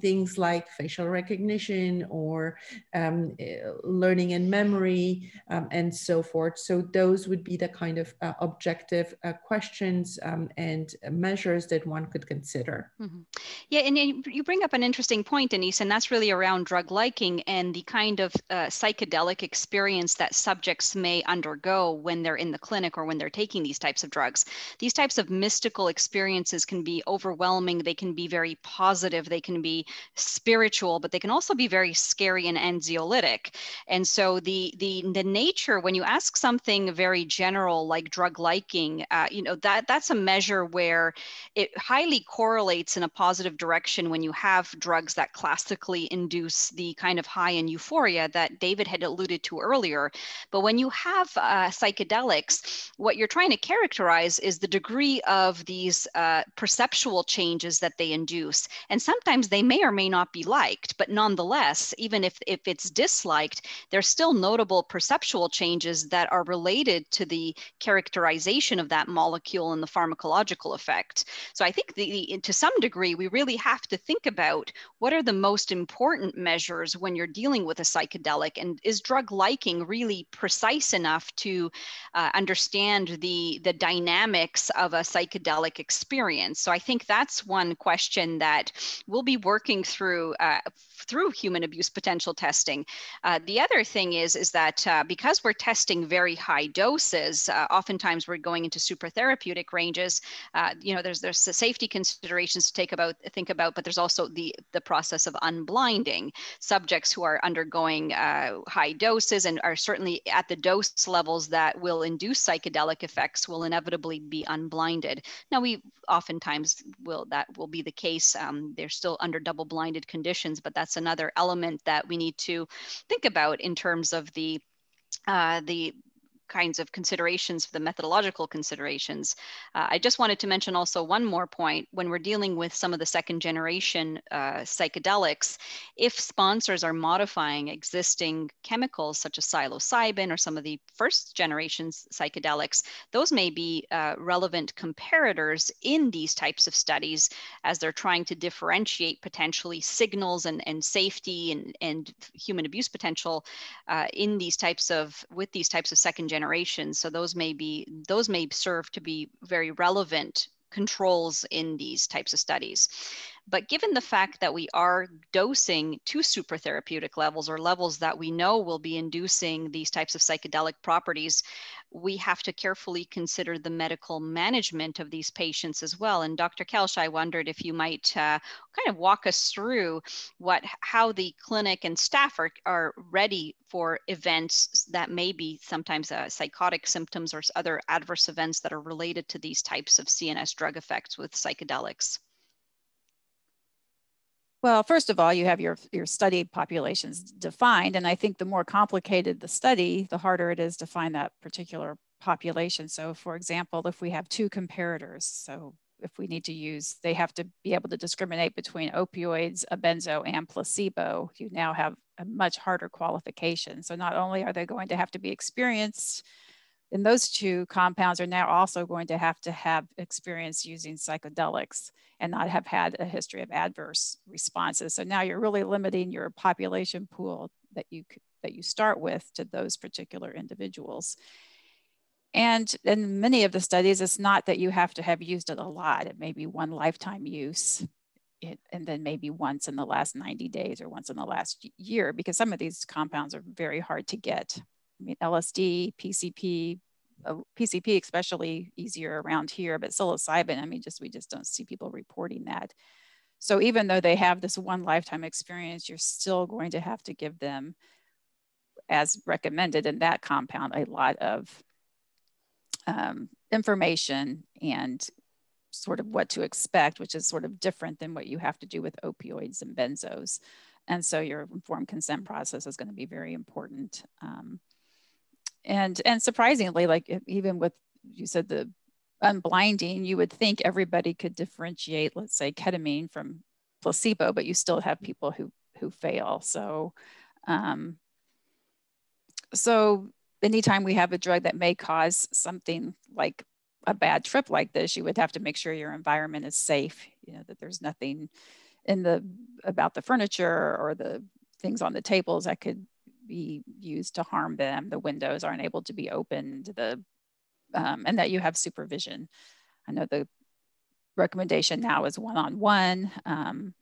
Speaker 5: things like facial recognition or um, learning and memory um, and so forth. So those would be the kind of uh, objective uh, questions um, and measures that one could consider.
Speaker 1: Mm-hmm. Yeah, and you bring up an interesting point, Denise, and that's really around drug liking and the kind of uh, psychedelic experience that subjects may undergo when they're in the clinic or when they're taking these types of drugs. These types of mystical experiences can be overwhelming overwhelming. They can be very positive. They can be spiritual but they can also be very scary and anxiolytic. And so the the the nature when you ask something very general like drug liking uh, you know that that's a measure where it highly correlates in a positive direction when you have drugs that classically induce the kind of high and euphoria that david had alluded to earlier. But when you have uh, psychedelics what you're trying to characterize is the degree of these uh, perceptual changes changes that they induce. And sometimes they may or may not be liked, but nonetheless, even if, if it's disliked, there's still notable perceptual changes that are related to the characterization of that molecule and the pharmacological effect. So I think the, the, to some degree, we really have to think about what are the most important measures when you're dealing with a psychedelic and is drug liking really precise enough to uh, understand the, the dynamics of a psychedelic experience. So I think that's one question that we'll be working through uh, through human abuse potential testing. Uh, the other thing is is that uh, because we're testing very high doses, uh, oftentimes we're going into super therapeutic ranges. Uh, you know, there's there's the safety considerations to take about think about, but there's also the the process of unblinding subjects who are undergoing uh, high doses and are certainly at the dose levels that will induce psychedelic effects will inevitably be unblinded. Now we oftentimes will that will be the case. Um, they're still under double blinded conditions, but that's another element that we need to think about in terms of the uh, the kinds of considerations for the methodological considerations. Uh, I just wanted to mention also one more point when we're dealing with some of the second generation uh, psychedelics, if sponsors are modifying existing chemicals such as psilocybin or some of the first generation psychedelics, those may be uh, relevant comparators in these types of studies as they're trying to differentiate potentially signals and, and safety and, and human abuse potential uh, in these types of, with these types of second generation generations. So those may be those may serve to be very relevant controls in these types of studies. But given the fact that we are dosing to supratherapeutic levels or levels that we know will be inducing these types of psychedelic properties, we have to carefully consider the medical management of these patients as well. And Dr. Kelsch, I wondered if you might uh, kind of walk us through what how the clinic and staff are, are ready for events that may be sometimes uh, psychotic symptoms or other adverse events that are related to these types of CNS drug effects with psychedelics.
Speaker 4: Well, first of all, you have your, your study populations defined. And I think the more complicated the study, the harder it is to find that particular population. So for example, if we have two comparators, so if we need to use, they have to be able to discriminate between opioids, a benzo, and placebo. You now have a much harder qualification. So not only are they going to have to be experienced in those two compounds are now also going to have to have experience using psychedelics and not have had a history of adverse responses. So now you're really limiting your population pool that you that you start with to those particular individuals. And in many of the studies, it's not that you have to have used it a lot. It may be one lifetime use, and then maybe once in the last 90 days or once in the last year, because some of these compounds are very hard to get. I mean, LSD, PCP, uh, PCP especially easier around here, but psilocybin, I mean, just we just don't see people reporting that. So even though they have this one lifetime experience, you're still going to have to give them, as recommended in that compound, a lot of um, information and sort of what to expect, which is sort of different than what you have to do with opioids and benzos. And so your informed consent process is going to be very important. Um, and and surprisingly like even with you said the unblinding you would think everybody could differentiate let's say ketamine from placebo but you still have people who who fail. So um, so anytime we have a drug that may cause something like a bad trip like this you would have to make sure your environment is safe you know that there's nothing in the about the furniture or the things on the tables that could be used to harm them. The windows aren't able to be opened. The um, and that you have supervision. I know the recommendation now is one-on-one, um,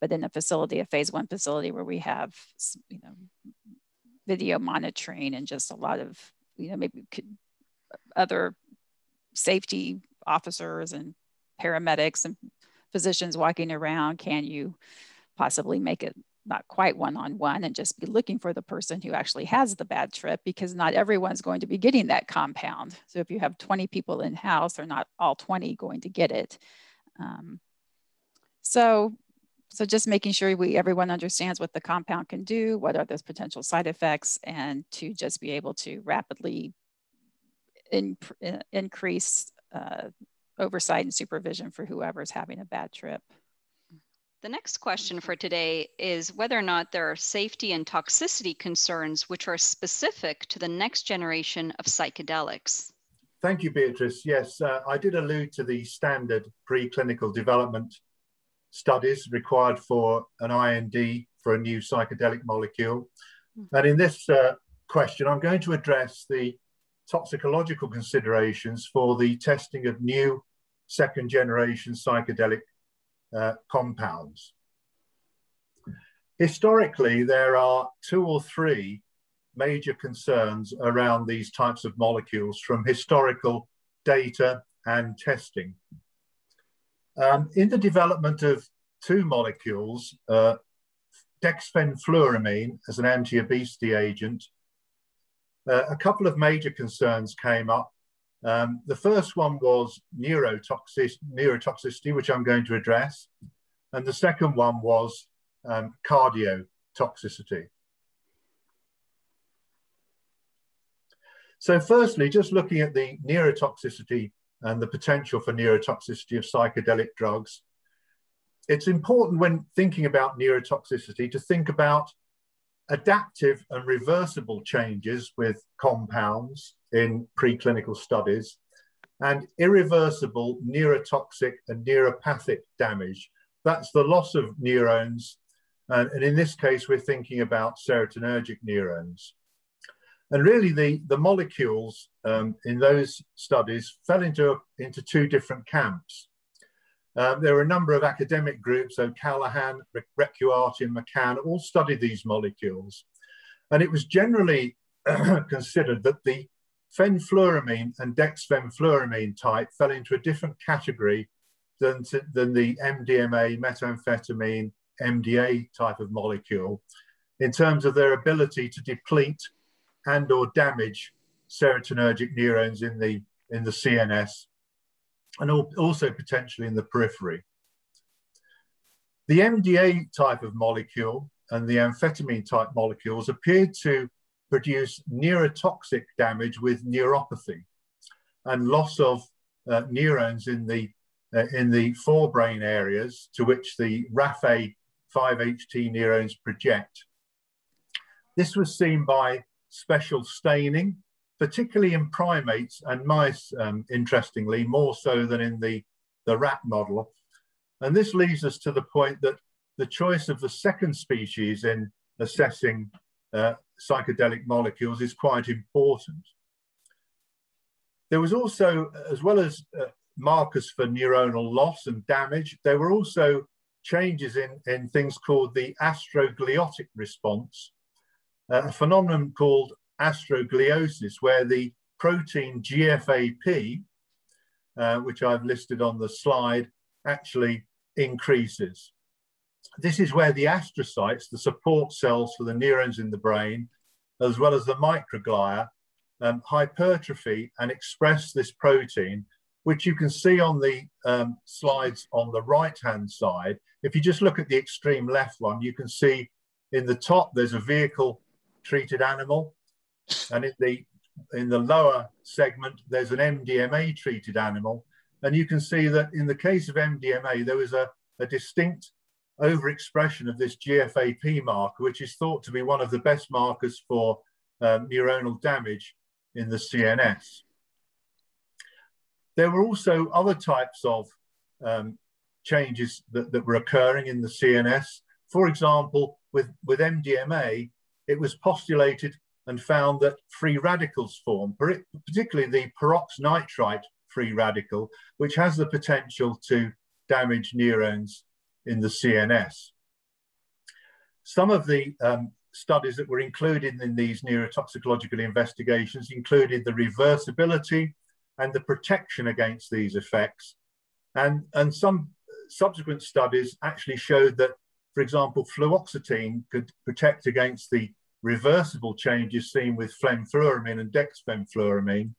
Speaker 4: but in a facility, a phase one facility where we have, you know, video monitoring and just a lot of, you know, maybe could, other safety officers and paramedics and physicians walking around, can you possibly make it not quite one-on-one and just be looking for the person who actually has the bad trip because not everyone's going to be getting that compound. So if you have 20 people in house, they're not all 20 going to get it. Um, so, so just making sure we everyone understands what the compound can do, what are those potential side effects, and to just be able to rapidly in, increase uh, oversight and supervision for whoever's having a bad trip.
Speaker 1: The next question for today is whether or not there are safety and toxicity concerns which are specific to the next generation of psychedelics.
Speaker 3: Thank you, Beatrice. Yes, uh, I did allude to the standard preclinical development studies required for an IND for a new psychedelic molecule. Mm-hmm. And in this uh, question, I'm going to address the toxicological considerations for the testing of new second generation psychedelic uh, compounds. Historically, there are two or three major concerns around these types of molecules from historical data and testing. Um, in the development of two molecules, uh, dexfenfluramine as an anti-obesity agent, uh, a couple of major concerns came up um, the first one was neurotoxic, neurotoxicity, which I'm going to address. And the second one was um, cardiotoxicity. So firstly, just looking at the neurotoxicity and the potential for neurotoxicity of psychedelic drugs, it's important when thinking about neurotoxicity to think about adaptive and reversible changes with compounds in preclinical studies and irreversible neurotoxic and neuropathic damage. That's the loss of neurons. And, and in this case, we're thinking about serotonergic neurons. And really, the, the molecules um, in those studies fell into, into two different camps. Um, there were a number of academic groups, so Callahan, Recchiati, and McCann all studied these molecules. And it was generally considered that the fenfluramine and dexfenfluramine type fell into a different category than, to, than the MDMA, methamphetamine, MDA type of molecule in terms of their ability to deplete and or damage serotonergic neurons in the, in the CNS and also potentially in the periphery. The MDA type of molecule and the amphetamine type molecules appeared to produce neurotoxic damage with neuropathy and loss of uh, neurons in the, uh, in the forebrain areas to which the RAFA 5-HT neurons project. This was seen by special staining, particularly in primates and mice, um, interestingly, more so than in the, the rat model. And this leads us to the point that the choice of the second species in assessing uh, psychedelic molecules is quite important. There was also, as well as uh, markers for neuronal loss and damage, there were also changes in, in things called the astrogliotic response, uh, a phenomenon called astrogliosis, where the protein GFAP, uh, which I've listed on the slide, actually increases. This is where the astrocytes, the support cells for the neurons in the brain, as well as the microglia, um, hypertrophy and express this protein, which you can see on the um, slides on the right-hand side. If you just look at the extreme left one, you can see in the top, there's a vehicle treated animal. And in the, in the lower segment, there's an MDMA treated animal. And you can see that in the case of MDMA, there was a, a distinct overexpression of this GFAP marker, which is thought to be one of the best markers for um, neuronal damage in the CNS. There were also other types of um, changes that, that were occurring in the CNS. For example, with, with MDMA, it was postulated and found that free radicals form, particularly the peroxynitrite free radical, which has the potential to damage neurons in the CNS. Some of the um, studies that were included in these neurotoxicological investigations included the reversibility and the protection against these effects. And, and some subsequent studies actually showed that, for example, fluoxetine could protect against the reversible changes seen with fenfluramine and dexfenfluramine.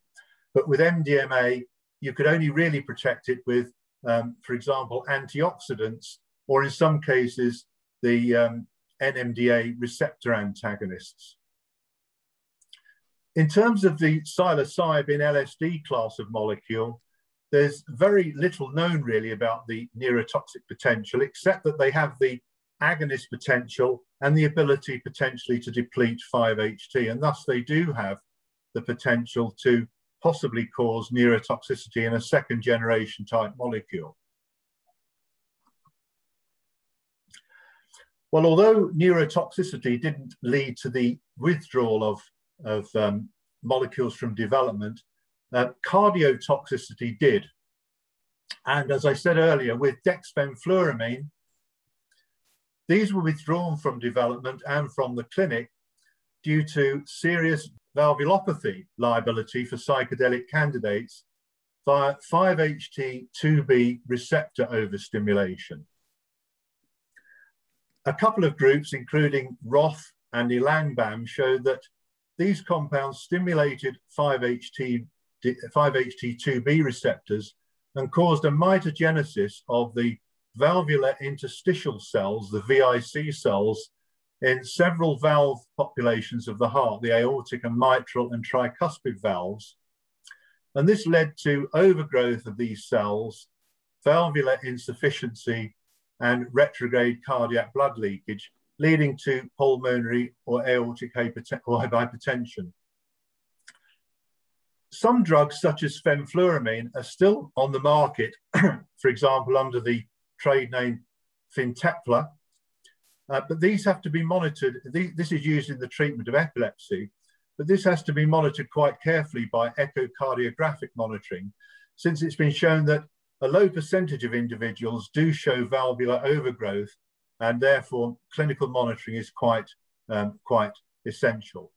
Speaker 3: But with MDMA, you could only really protect it with, um, for example, antioxidants or in some cases, the um, NMDA receptor antagonists. In terms of the psilocybin LSD class of molecule, there's very little known really about the neurotoxic potential, except that they have the agonist potential and the ability potentially to deplete 5-HT, and thus they do have the potential to possibly cause neurotoxicity in a second generation type molecule. Well, although neurotoxicity didn't lead to the withdrawal of, of um, molecules from development, uh, cardiotoxicity did. And as I said earlier, with dexfenfluramine, these were withdrawn from development and from the clinic due to serious valvulopathy liability for psychedelic candidates via 5-HT2B receptor overstimulation a couple of groups, including Roth and Elangbam, showed that these compounds stimulated 5-HT, 5-HT2B receptors and caused a mitogenesis of the valvular interstitial cells, the VIC cells, in several valve populations of the heart, the aortic and mitral and tricuspid valves. And this led to overgrowth of these cells, valvular insufficiency, and retrograde cardiac blood leakage, leading to pulmonary or aortic hypertension. Some drugs, such as fenfluramine, are still on the market, for example, under the trade name Fintepla, uh, but these have to be monitored. this is used in the treatment of epilepsy, but this has to be monitored quite carefully by echocardiographic monitoring, since it's been shown that a low percentage of individuals do show valvular overgrowth and therefore clinical monitoring is quite, um, quite essential.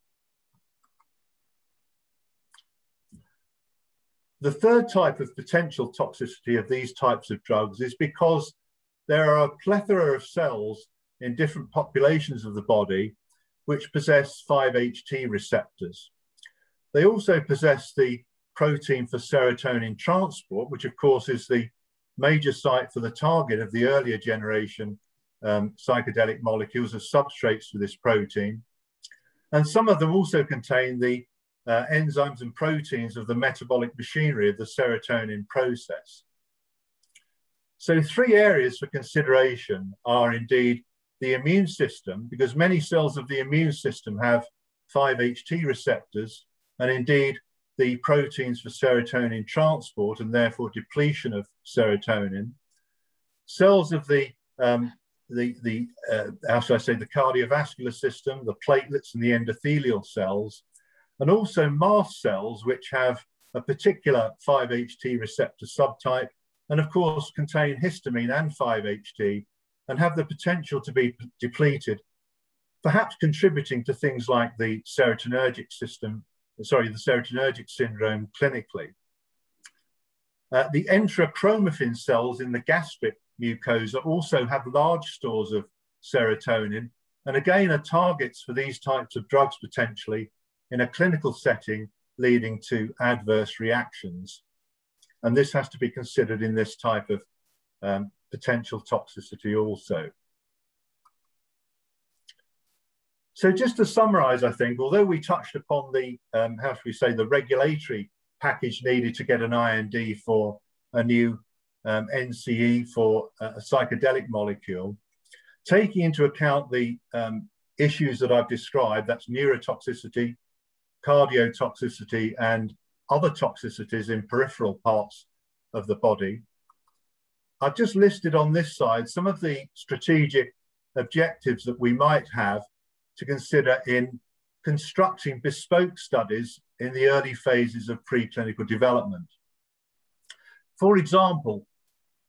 Speaker 3: The third type of potential toxicity of these types of drugs is because there are a plethora of cells in different populations of the body which possess 5-HT receptors. They also possess the protein for serotonin transport, which of course is the major site for the target of the earlier generation um, psychedelic molecules as substrates for this protein. And some of them also contain the uh, enzymes and proteins of the metabolic machinery of the serotonin process. So three areas for consideration are indeed the immune system, because many cells of the immune system have 5-HT receptors, and indeed the proteins for serotonin transport and therefore depletion of serotonin. Cells of the, um, the, the uh, how should I say, the cardiovascular system, the platelets and the endothelial cells, and also mast cells, which have a particular 5-HT receptor subtype, and of course contain histamine and 5-HT, and have the potential to be depleted, perhaps contributing to things like the serotonergic system, sorry, the serotonergic syndrome clinically. Uh, the enterochromaffin cells in the gastric mucosa also have large stores of serotonin, and again are targets for these types of drugs potentially in a clinical setting leading to adverse reactions. And this has to be considered in this type of um, potential toxicity also. So just to summarize, I think, although we touched upon the, um, how should we say, the regulatory package needed to get an IND for a new um, NCE for a psychedelic molecule, taking into account the um, issues that I've described, that's neurotoxicity, cardiotoxicity, and other toxicities in peripheral parts of the body. I've just listed on this side some of the strategic objectives that we might have to consider in constructing bespoke studies in the early phases of preclinical development. For example,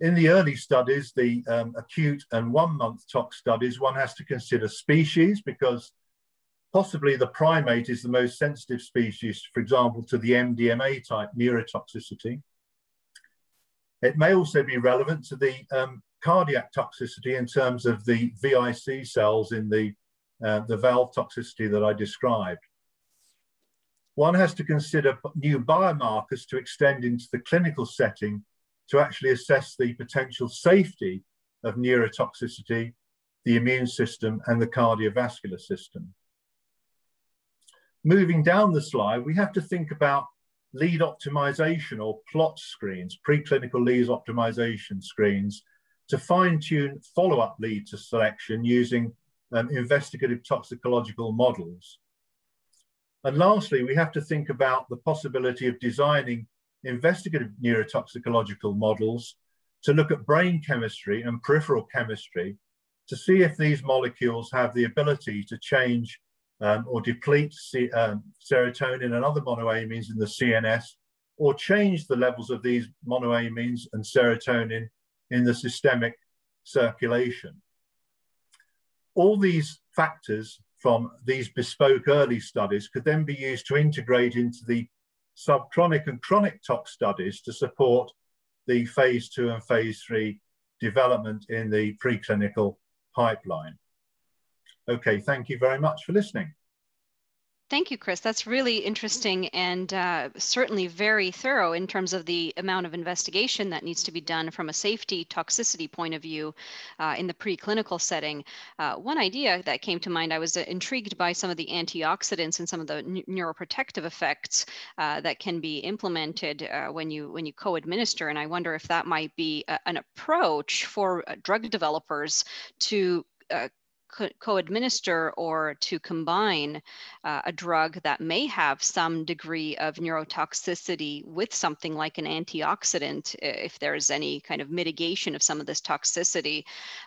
Speaker 3: in the early studies, the um, acute and one month tox studies, one has to consider species because Possibly the primate is the most sensitive species, for example, to the MDMA type neurotoxicity. It may also be relevant to the um, cardiac toxicity in terms of the VIC cells in the, uh, the valve toxicity that I described. One has to consider new biomarkers to extend into the clinical setting to actually assess the potential safety of neurotoxicity, the immune system, and the cardiovascular system moving down the slide, we have to think about lead optimization or plot screens, preclinical lead optimization screens, to fine tune follow up lead to selection using um, investigative toxicological models. And lastly, we have to think about the possibility of designing investigative neurotoxicological models to look at brain chemistry and peripheral chemistry to see if these molecules have the ability to change um, or deplete C, um, serotonin and other monoamines in the CNS, or change the levels of these monoamines and serotonin in the systemic circulation. All these factors from these bespoke early studies could then be used to integrate into the subchronic and chronic tox studies to support the phase two and phase three development in the preclinical pipeline. Okay, thank you very much for listening.
Speaker 1: Thank you, Chris. That's really interesting and uh, certainly very thorough in terms of the amount of investigation that needs to be done from a safety toxicity point of view uh, in the preclinical setting. Uh, one idea that came to mind, I was uh, intrigued by some of the antioxidants and some of the neuroprotective effects uh, that can be implemented uh, when you when you co-administer, and I wonder if that might be a, an approach for drug developers to co-administer or to combine uh, a drug that may have some degree of neurotoxicity with something like an antioxidant if there's any kind of mitigation of some of this toxicity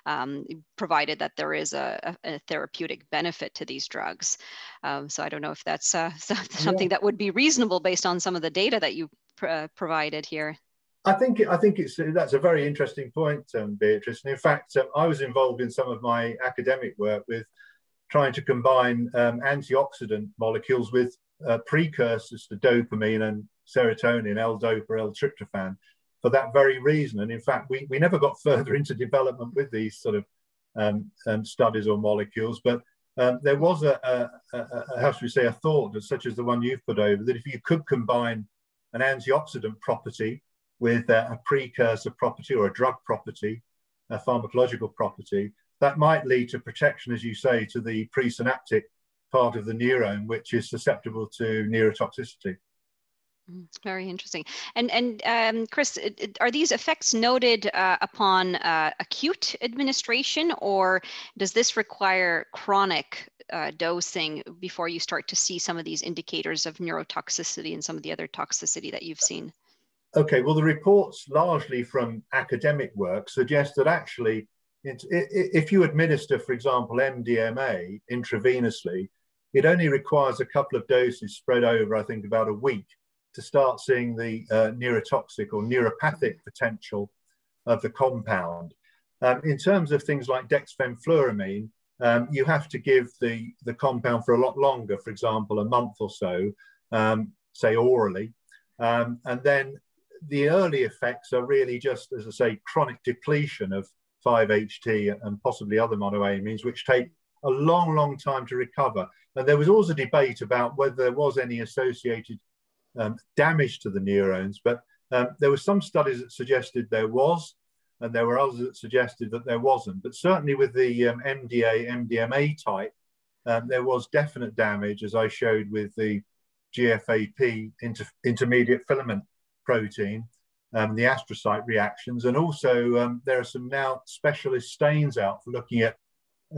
Speaker 1: um, provided that there is a, a, therapeutic benefit to these drugs um, so i don't know if that's uh, something yeah. that would be reasonable based on some of the data that you pr- uh, provided here
Speaker 3: I think I think it's that's a very interesting point, um, Beatrice. And in fact, um, I was involved in some of my academic work with trying to combine um, antioxidant molecules with uh, precursors to dopamine and serotonin, L-DOPA, L-tryptophan, for that very reason. And in fact, we, we never got further into development with these sort of um, um, studies or molecules, but there was a, a, a, a, how should we say, a thought such as the one you've put over, that if you could combine an antioxidant property with a, a precursor property or a drug property, a pharmacological property, that might lead to protection, as you say, to the presynaptic part of the neuron, which is susceptible to neurotoxicity.
Speaker 1: Mm, very interesting. And and um, Chris, are these effects noted uh, upon uh, acute administration, or does this require chronic uh, dosing before you start to see some of these indicators of neurotoxicity and some of the other toxicity that you've seen?
Speaker 3: Okay, well, the reports largely from academic work suggest that actually, if you administer, for example, MDMA intravenously, it only requires a couple of doses spread over, I think, about a week to start seeing the uh, neurotoxic or neuropathic potential of the compound. Um, in terms of things like dexfenfluramine, um, you have to give the, the compound for a lot longer, for example, a month or so, um, say orally. Um, and then the early effects are really just, as I say, chronic depletion of 5-HT and possibly other monoamines, which take a long, long time to recover. And there was always a debate about whether there was any associated um, damage to the neurons, but um, there were some studies that suggested there was, and there were others that suggested that there wasn't. But certainly with the um, MDA, MDMA type, um, there was definite damage, as I showed with the GFAP inter intermediate filament protein, um, the astrocyte reactions. And also um, there are some now specialist stains out for looking at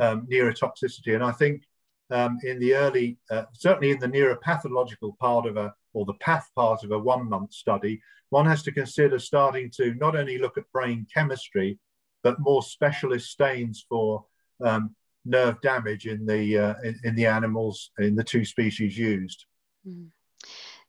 Speaker 3: um, neurotoxicity. And I think um, in the early, uh, certainly in the neuropathological part of a, or the path part of a one month study, one has to consider starting to not only look at brain chemistry, but more specialist stains for um, nerve damage in the, uh, in, in, the animals, in the two species used. Mm.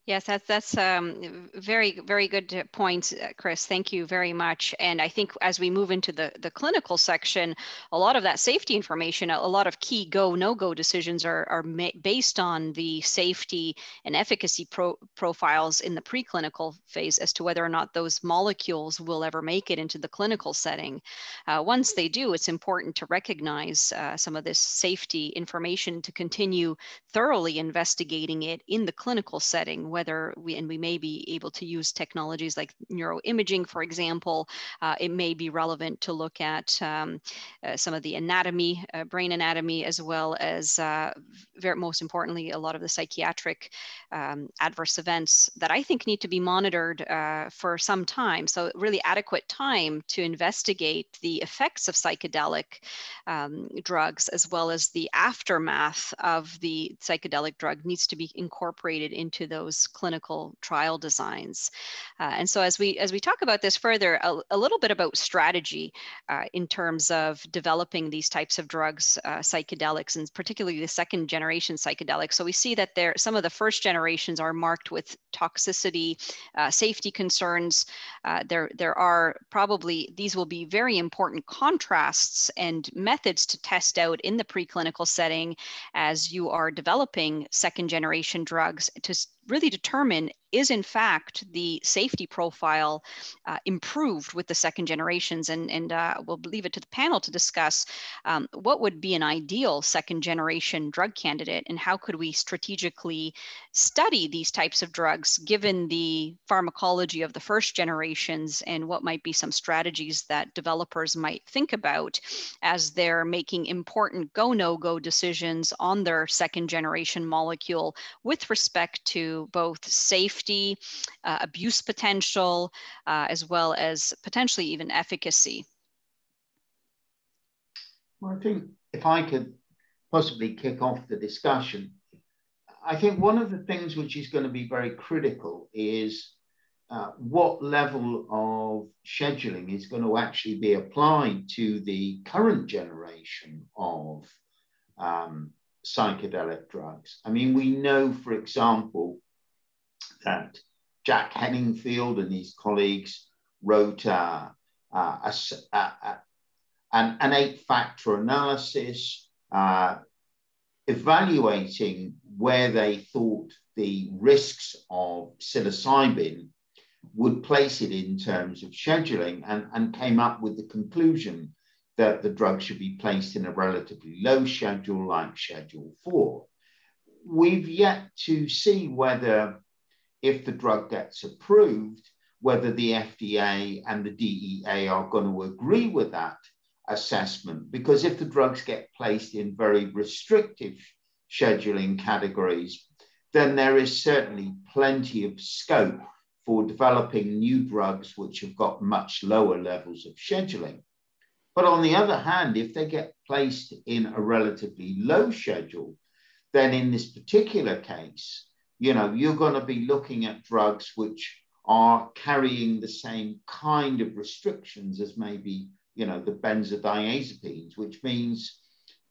Speaker 1: Yes, that's that's um, very very good point, uh, Chris. Thank you very much. And I think as we move into the the clinical section, a lot of that safety information, a lot of key go no go decisions are are based on the safety and efficacy pro profiles in the preclinical phase as to whether or not those molecules will ever make it into the clinical setting. Uh, once they do, it's important to recognize uh, some of this safety information to continue thoroughly investigating it in the clinical setting whether we, and we may be able to use technologies like neuroimaging, for example, uh, it may be relevant to look at um, uh, some of the anatomy, uh, brain anatomy, as well as, uh, very, most importantly, a lot of the psychiatric um, adverse events that I think need to be monitored uh, for some time. So really adequate time to investigate the effects of psychedelic um, drugs as well as the aftermath of the psychedelic drug needs to be incorporated into those clinical trial designs. Uh, and so as we as we talk about this further, a, a little bit about strategy uh, in terms of developing these types of drugs, uh, psychedelics, and particularly the second generation psychedelics. So we see that there some of the first generations are marked with toxicity, uh, safety concerns. Uh, there there are probably these will be very important contrasts and methods to test out in the preclinical setting as you are developing second generation drugs to really determine is in fact the safety profile uh, improved with the second generations. And, and uh, we'll leave it to the panel to discuss um, what would be an ideal second generation drug candidate and how could we strategically study these types of drugs given the pharmacology of the first generations and what might be some strategies that developers might think about as they're making important go no go decisions on their second generation molecule with respect to both safety safety, uh, abuse potential, uh, as well as potentially even efficacy?
Speaker 2: Well, I think if I could possibly kick off the discussion, I think one of the things which is going to be very critical is uh, what level of scheduling is going to actually be applied to the current generation of um, psychedelic drugs. I mean, we know, for example, that Jack Henningfield and his colleagues wrote uh, uh, a, a, an, an eight factor analysis uh, evaluating where they thought the risks of psilocybin would place it in terms of scheduling and, and came up with the conclusion that the drug should be placed in a relatively low schedule like Schedule 4. We've yet to see whether, if the drug gets approved, whether the FDA and the DEA are going to agree with that assessment. Because if the drugs get placed in very restrictive scheduling categories, then there is certainly plenty of scope for developing new drugs which have got much lower levels of scheduling. But on the other hand, if they get placed in a relatively low schedule, then in this particular case, you know, you're going to be looking at drugs which are carrying the same kind of restrictions as maybe, you know, the benzodiazepines, which means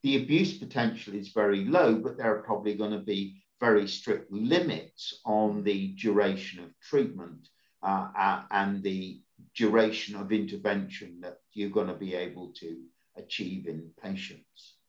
Speaker 2: the abuse potential is very low, but there are probably going to be very strict limits on the duration of treatment uh, uh, and the duration of intervention that you're going to be able to achieve in patients.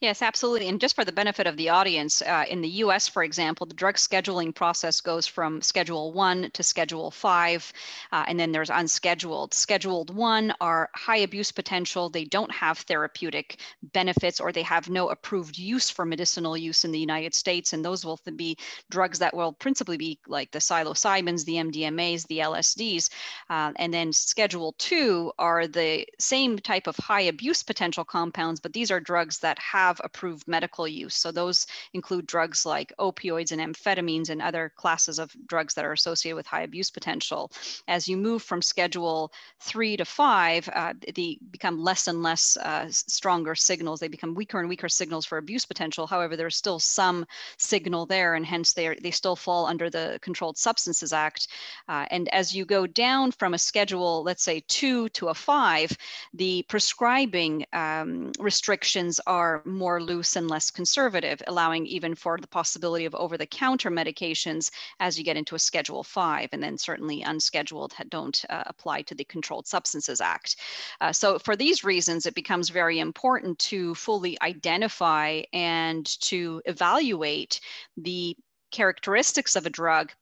Speaker 1: Yes, absolutely. And just for the benefit of the audience, uh, in the US, for example, the drug scheduling process goes from Schedule 1 to Schedule 5, uh, and then there's unscheduled. Scheduled 1 are high abuse potential. They don't have therapeutic benefits or they have no approved use for medicinal use in the United States. And those will be drugs that will principally be like the psilocybins, the MDMAs, the LSDs. Uh, and then Schedule 2 are the same type of high abuse potential compounds, but these are drugs that have have approved medical use. So those include drugs like opioids and amphetamines and other classes of drugs that are associated with high abuse potential. As you move from schedule three to five, uh, they become less and less uh, stronger signals. They become weaker and weaker signals for abuse potential. However, there's still some signal there, and hence they, are, they still fall under the Controlled Substances Act. Uh, and as you go down from a schedule, let's say two to a five, the prescribing um, restrictions are more loose and less conservative, allowing even for the possibility of over the counter medications as you get into a Schedule 5, and then certainly unscheduled don't uh, apply to the Controlled Substances Act. Uh, so, for these reasons, it becomes very important to fully identify and to evaluate the characteristics of a drug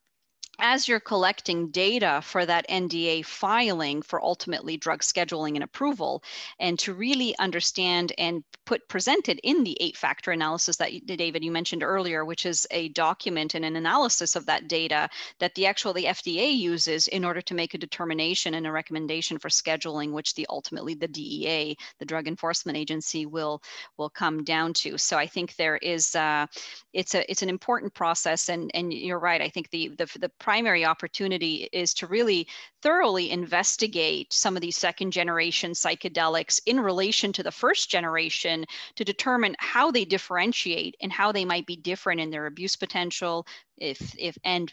Speaker 1: as you're collecting data for that NDA filing for ultimately drug scheduling and approval, and to really understand and put presented in the eight factor analysis that David you mentioned earlier, which is a document and an analysis of that data that the actual the FDA uses in order to make a determination and a recommendation for scheduling, which the ultimately the DEA, the Drug Enforcement Agency, will will come down to. So I think there is uh, it's a it's an important process, and and you're right. I think the the the primary opportunity is to really thoroughly investigate some of these second generation psychedelics in relation to the first generation to determine how they differentiate and how they might be different in their abuse potential if if and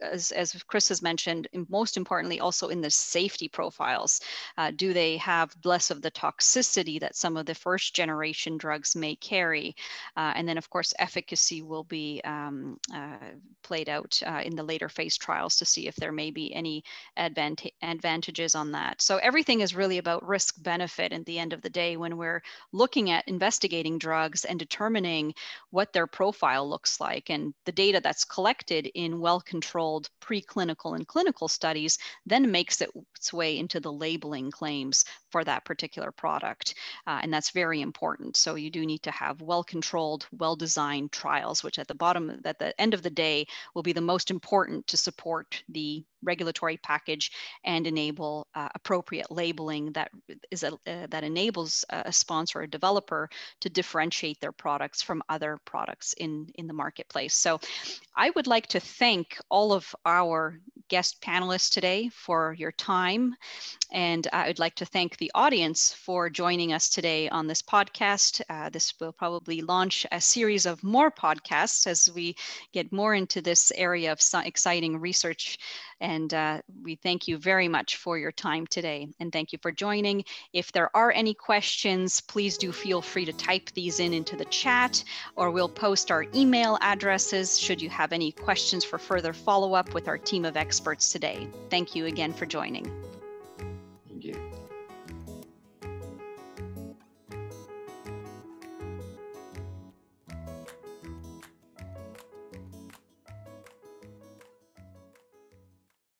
Speaker 1: as, as Chris has mentioned, most importantly, also in the safety profiles. Uh, do they have less of the toxicity that some of the first generation drugs may carry? Uh, and then, of course, efficacy will be um, uh, played out uh, in the later phase trials to see if there may be any advant- advantages on that. So everything is really about risk benefit at the end of the day when we're looking at investigating drugs and determining what their profile looks like and the data that's collected in well controlled controlled preclinical and clinical studies then makes it, its way into the labeling claims for that particular product. Uh, and that's very important. So you do need to have well-controlled, well-designed trials, which at the bottom, at the end of the day, will be the most important to support the regulatory package and enable uh, appropriate labeling that is a, uh, that enables a sponsor or developer to differentiate their products from other products in in the marketplace. So I would like to thank all of our guest panelists today for your time. And I would like to thank the audience for joining us today on this podcast. Uh, this will probably launch a series of more podcasts as we get more into this area of exciting research. And uh, we thank you very much for your time today. And thank you for joining. If there are any questions, please do feel free to type these in into the chat, or we'll post our email addresses should you have any questions for further follow up with our team of experts today. Thank you again for joining.